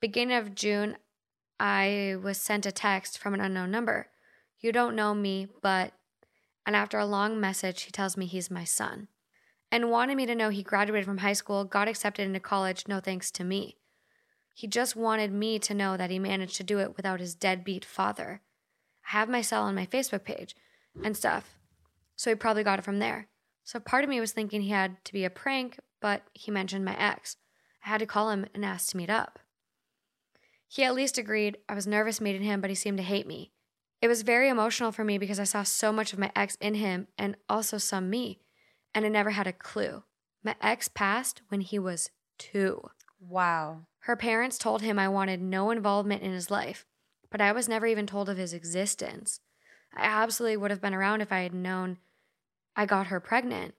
Beginning of June, I was sent a text from an unknown number. You don't know me, but. And after a long message, he tells me he's my son. And wanted me to know he graduated from high school, got accepted into college, no thanks to me. He just wanted me to know that he managed to do it without his deadbeat father. I have my cell on my Facebook page and stuff. So he probably got it from there. So part of me was thinking he had to be a prank, but he mentioned my ex. I had to call him and ask to meet up. He at least agreed. I was nervous meeting him, but he seemed to hate me. It was very emotional for me because I saw so much of my ex in him and also some me, and I never had a clue. My ex passed when he was two. Wow. Her parents told him I wanted no involvement in his life, but I was never even told of his existence. I absolutely would have been around if I had known I got her pregnant.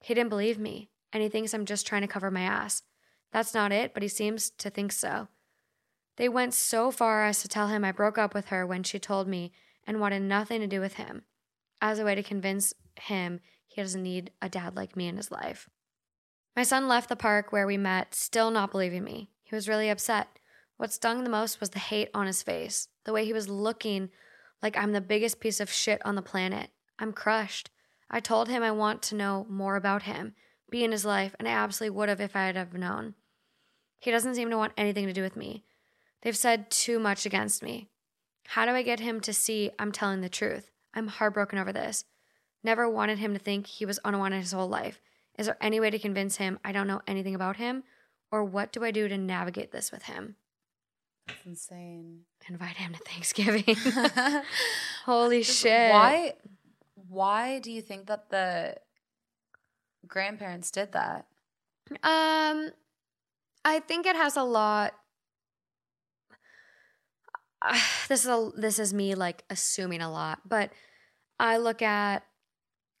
He didn't believe me, and he thinks I'm just trying to cover my ass. That's not it, but he seems to think so. They went so far as to tell him I broke up with her when she told me and wanted nothing to do with him, as a way to convince him he doesn't need a dad like me in his life. My son left the park where we met, still not believing me. He was really upset. What stung the most was the hate on his face, the way he was looking like I'm the biggest piece of shit on the planet. I'm crushed. I told him I want to know more about him, be in his life, and I absolutely would have if I'd have known. He doesn't seem to want anything to do with me. They've said too much against me. How do I get him to see I'm telling the truth? I'm heartbroken over this. Never wanted him to think he was unwanted his whole life. Is there any way to convince him I don't know anything about him? Or what do I do to navigate this with him? That's insane. Invite him to Thanksgiving. Holy Just shit. Why why do you think that the grandparents did that? Um, I think it has a lot. this is a this is me like assuming a lot, but I look at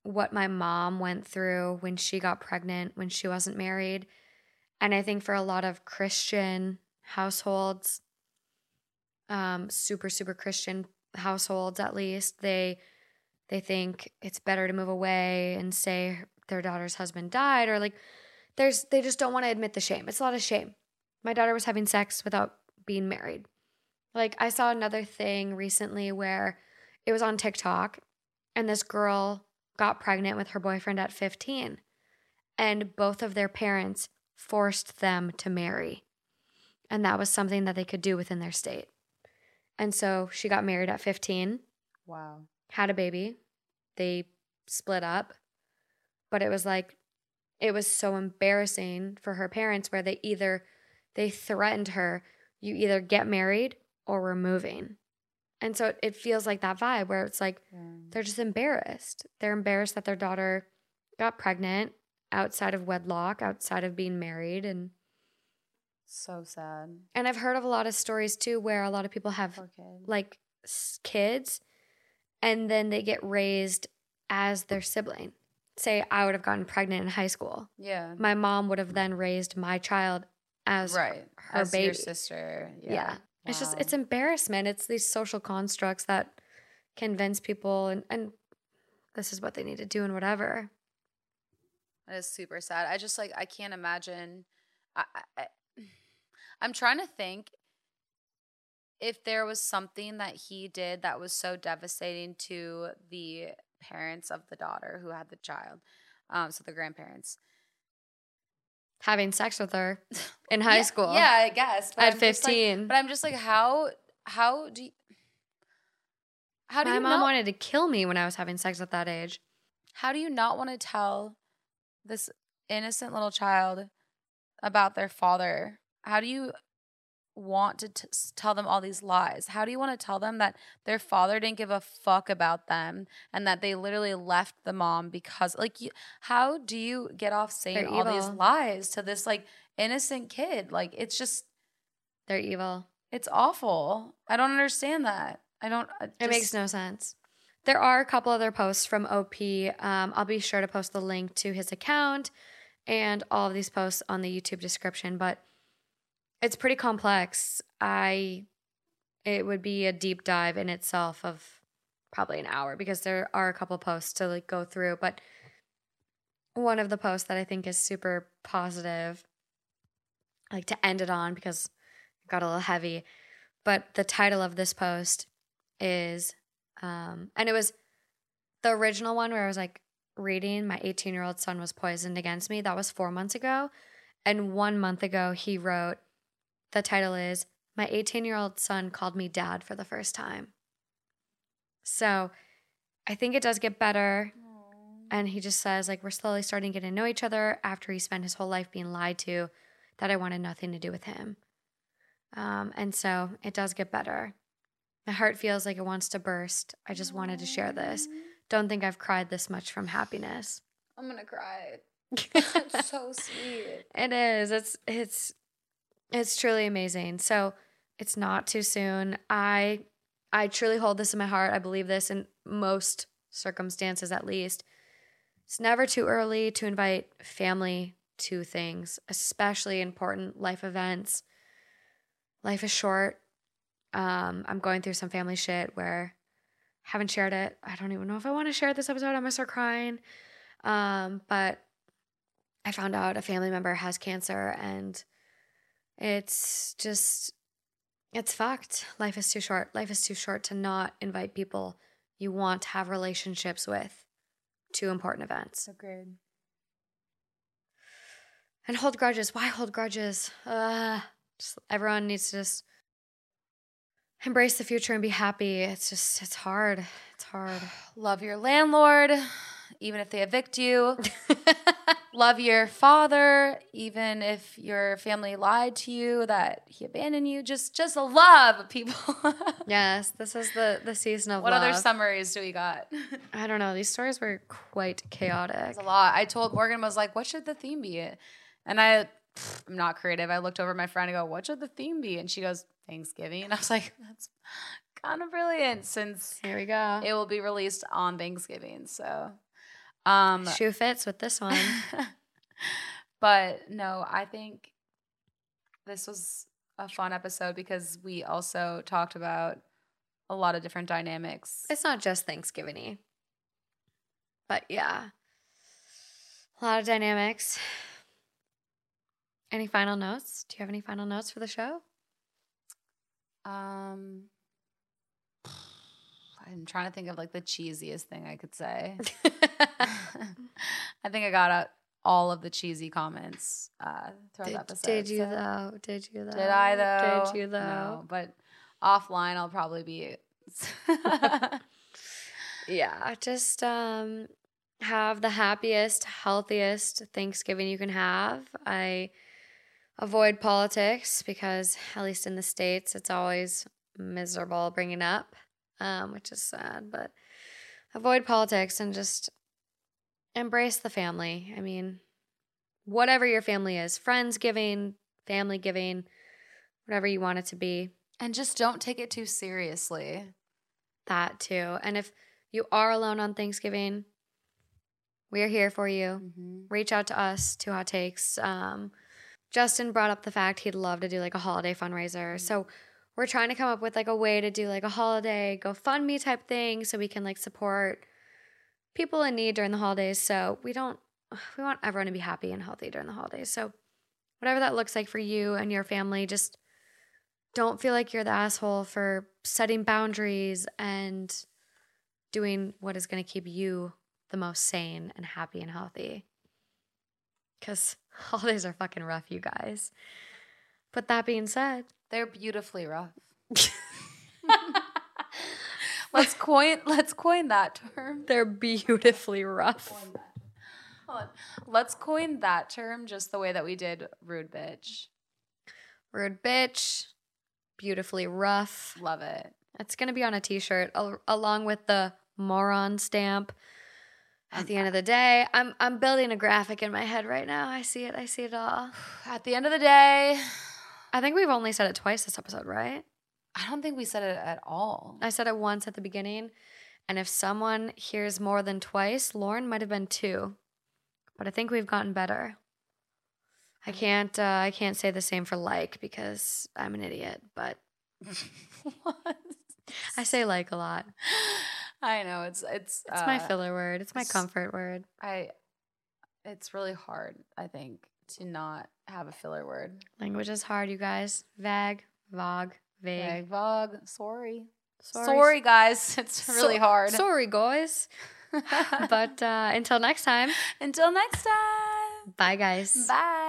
what my mom went through when she got pregnant when she wasn't married, and I think for a lot of Christian households, um, super super Christian households at least, they they think it's better to move away and say their daughter's husband died or like there's they just don't want to admit the shame. It's a lot of shame. My daughter was having sex without being married. Like I saw another thing recently where it was on TikTok and this girl got pregnant with her boyfriend at 15 and both of their parents forced them to marry. And that was something that they could do within their state. And so she got married at 15, Wow. had a baby. They split up. But it was like it was so embarrassing for her parents where they either they threatened her, you either get married or we're moving. And so it, it feels like that vibe where it's like they're just embarrassed. They're embarrassed that their daughter got pregnant outside of wedlock, outside of being married and So sad. and I've heard of a lot of stories too where a lot of people have like kids and then they get raised as their sibling. Say I would have gotten pregnant in high school. Yeah. My mom would have then raised my child as right. her As baby. sister. Yeah. Yeah. It's just it's embarrassment. It's these social constructs that convince people and, and this is what they need to do and whatever. That is super sad. I just like I can't imagine. I, I, I'm trying to think if there was something that he did that was so devastating to the parents of the daughter who had the child, um, so the grandparents Having sex with her in high Yeah, school. Yeah, I guess but At I'm just, like- 15. but I'm just like, how how do you, how do My you mom wanted to kill me when I was having sex at that age. how do you not want to tell this innocent little child about their father? How do you want to t- tell them all these lies? How do you want to tell them that their father didn't give a fuck about them and that they literally left the mom because like you, how do you get off saying They're all these lies to this like innocent kid? Like it's just They're evil. it's awful. I don't understand that. I don't I It makes no sense. There are a couple other posts from OP. Um, I'll be sure to post the link to his account and all of these posts on the YouTube description, but it's pretty complex. I it would be a deep dive in itself of probably an hour because there are a couple posts to like go through, but one of the posts that I think is super positive like to end it on because it got a little heavy, but the title of this post is um and it was the original one where I was like reading my 18 year old son was poisoned against me. That was four months ago. And one month ago he wrote the title is my 18 year old son called me dad for the first time. So i think it does get better. And he just says like we're slowly starting to get to know each other after he spent his whole life being lied to that i wanted nothing to do with him. Um, and so it does get better my heart feels like it wants to burst. I just wanted to share this. Don't think i've cried this much from happiness. I'm gonna cry. It's so sweet. it is. It's it's it's truly amazing. So it's not too soon. I i truly hold this in my heart. I believe this in most circumstances at least. It's never too early to invite family to things especially important life events. Life is short um i'm going through some family shit where I haven't shared it i don't even know if i want to share this episode i'm gonna start crying um but I found out a family member has cancer and it's just it's fucked. Life is too short. Life is too short to not invite people you want to have relationships with to important events. Agreed. And hold grudges. Why hold grudges? Uh, just, everyone needs to just embrace the future and be happy. It's just it's hard. It's hard. Love your landlord, even if they evict you. love your father, even if your family lied to you, that he abandoned you. Just, just love people. Yes, this is the the season of what love. other summaries do we got? I don't know. These stories were quite chaotic. It's a lot. I told Morgan I was like, "What should the theme be?" And I, I'm not creative. I looked over at my friend and go, "What should the theme be?" And she goes, "Thanksgiving." And I was like, "That's kind of brilliant since Here we go. it will be released on Thanksgiving." So, um, Shoe fits with this one. but no, I think this was a fun episode because we also talked about a lot of different dynamics. It's not just Thanksgiving But yeah. A lot of dynamics. Any final notes? Do you have any final notes for the show? Um, I'm trying to think of like the cheesiest thing I could say. I think I got out all of the cheesy comments uh, throughout did, the episode. did you so- though? Did you though? Did I though? Did you though? No, but offline, I'll probably be. Yeah, just um have the happiest, healthiest Thanksgiving you can have. I avoid politics because at least in the states it's always miserable bringing up, um which is sad, but avoid politics and just embrace the family. I mean, whatever your family is, friends giving, family giving, whatever you want it to be. and just don't take it too seriously. That too. And if you are alone on Thanksgiving, we are here for you. Mm-hmm. Reach out to us, to Hot Takes. Um, Justin brought up the fact he'd love to do like a holiday fundraiser. Mm-hmm. So we're trying to come up with like a way to do like a holiday GoFundMe type thing so we can like support people in need during the holidays. So we don't, we want everyone to be happy and healthy during the holidays. So whatever that looks like for you and your family, just don't feel like you're the asshole for setting boundaries and doing what is going to keep you the most sane and happy and healthy. Because holidays are fucking rough, you guys. But that being said, They're beautifully rough. let's coin. Let's coin that term. they're beautifully rough. Let's coin that term just the way that we did rude bitch. Rude bitch, beautifully rough. Love it. It's going to be on a t shirt al- along with the moron stamp. At the end of the day, I'm I'm building a graphic in my head right now. I see it. I see it all. At the end of the day, I think we've only said it twice this episode, right? I don't think we said it at all. I said it once at the beginning, and if someone hears more than twice, Lauren might have been two, but I think we've gotten better. I can't. Uh, I can't say the same for like because I'm an idiot, but what? I say like a lot. I know it's it's It's my uh, filler word. It's my s- comfort word. I. It's really hard, I think, to not have a filler word. Language is hard, you guys. Vag, vog, vague. Vague, vague. Sorry. Sorry. Sorry, guys. It's really So- hard. Sorry, guys. but uh, until next time, Until next time. bye, guys. Bye.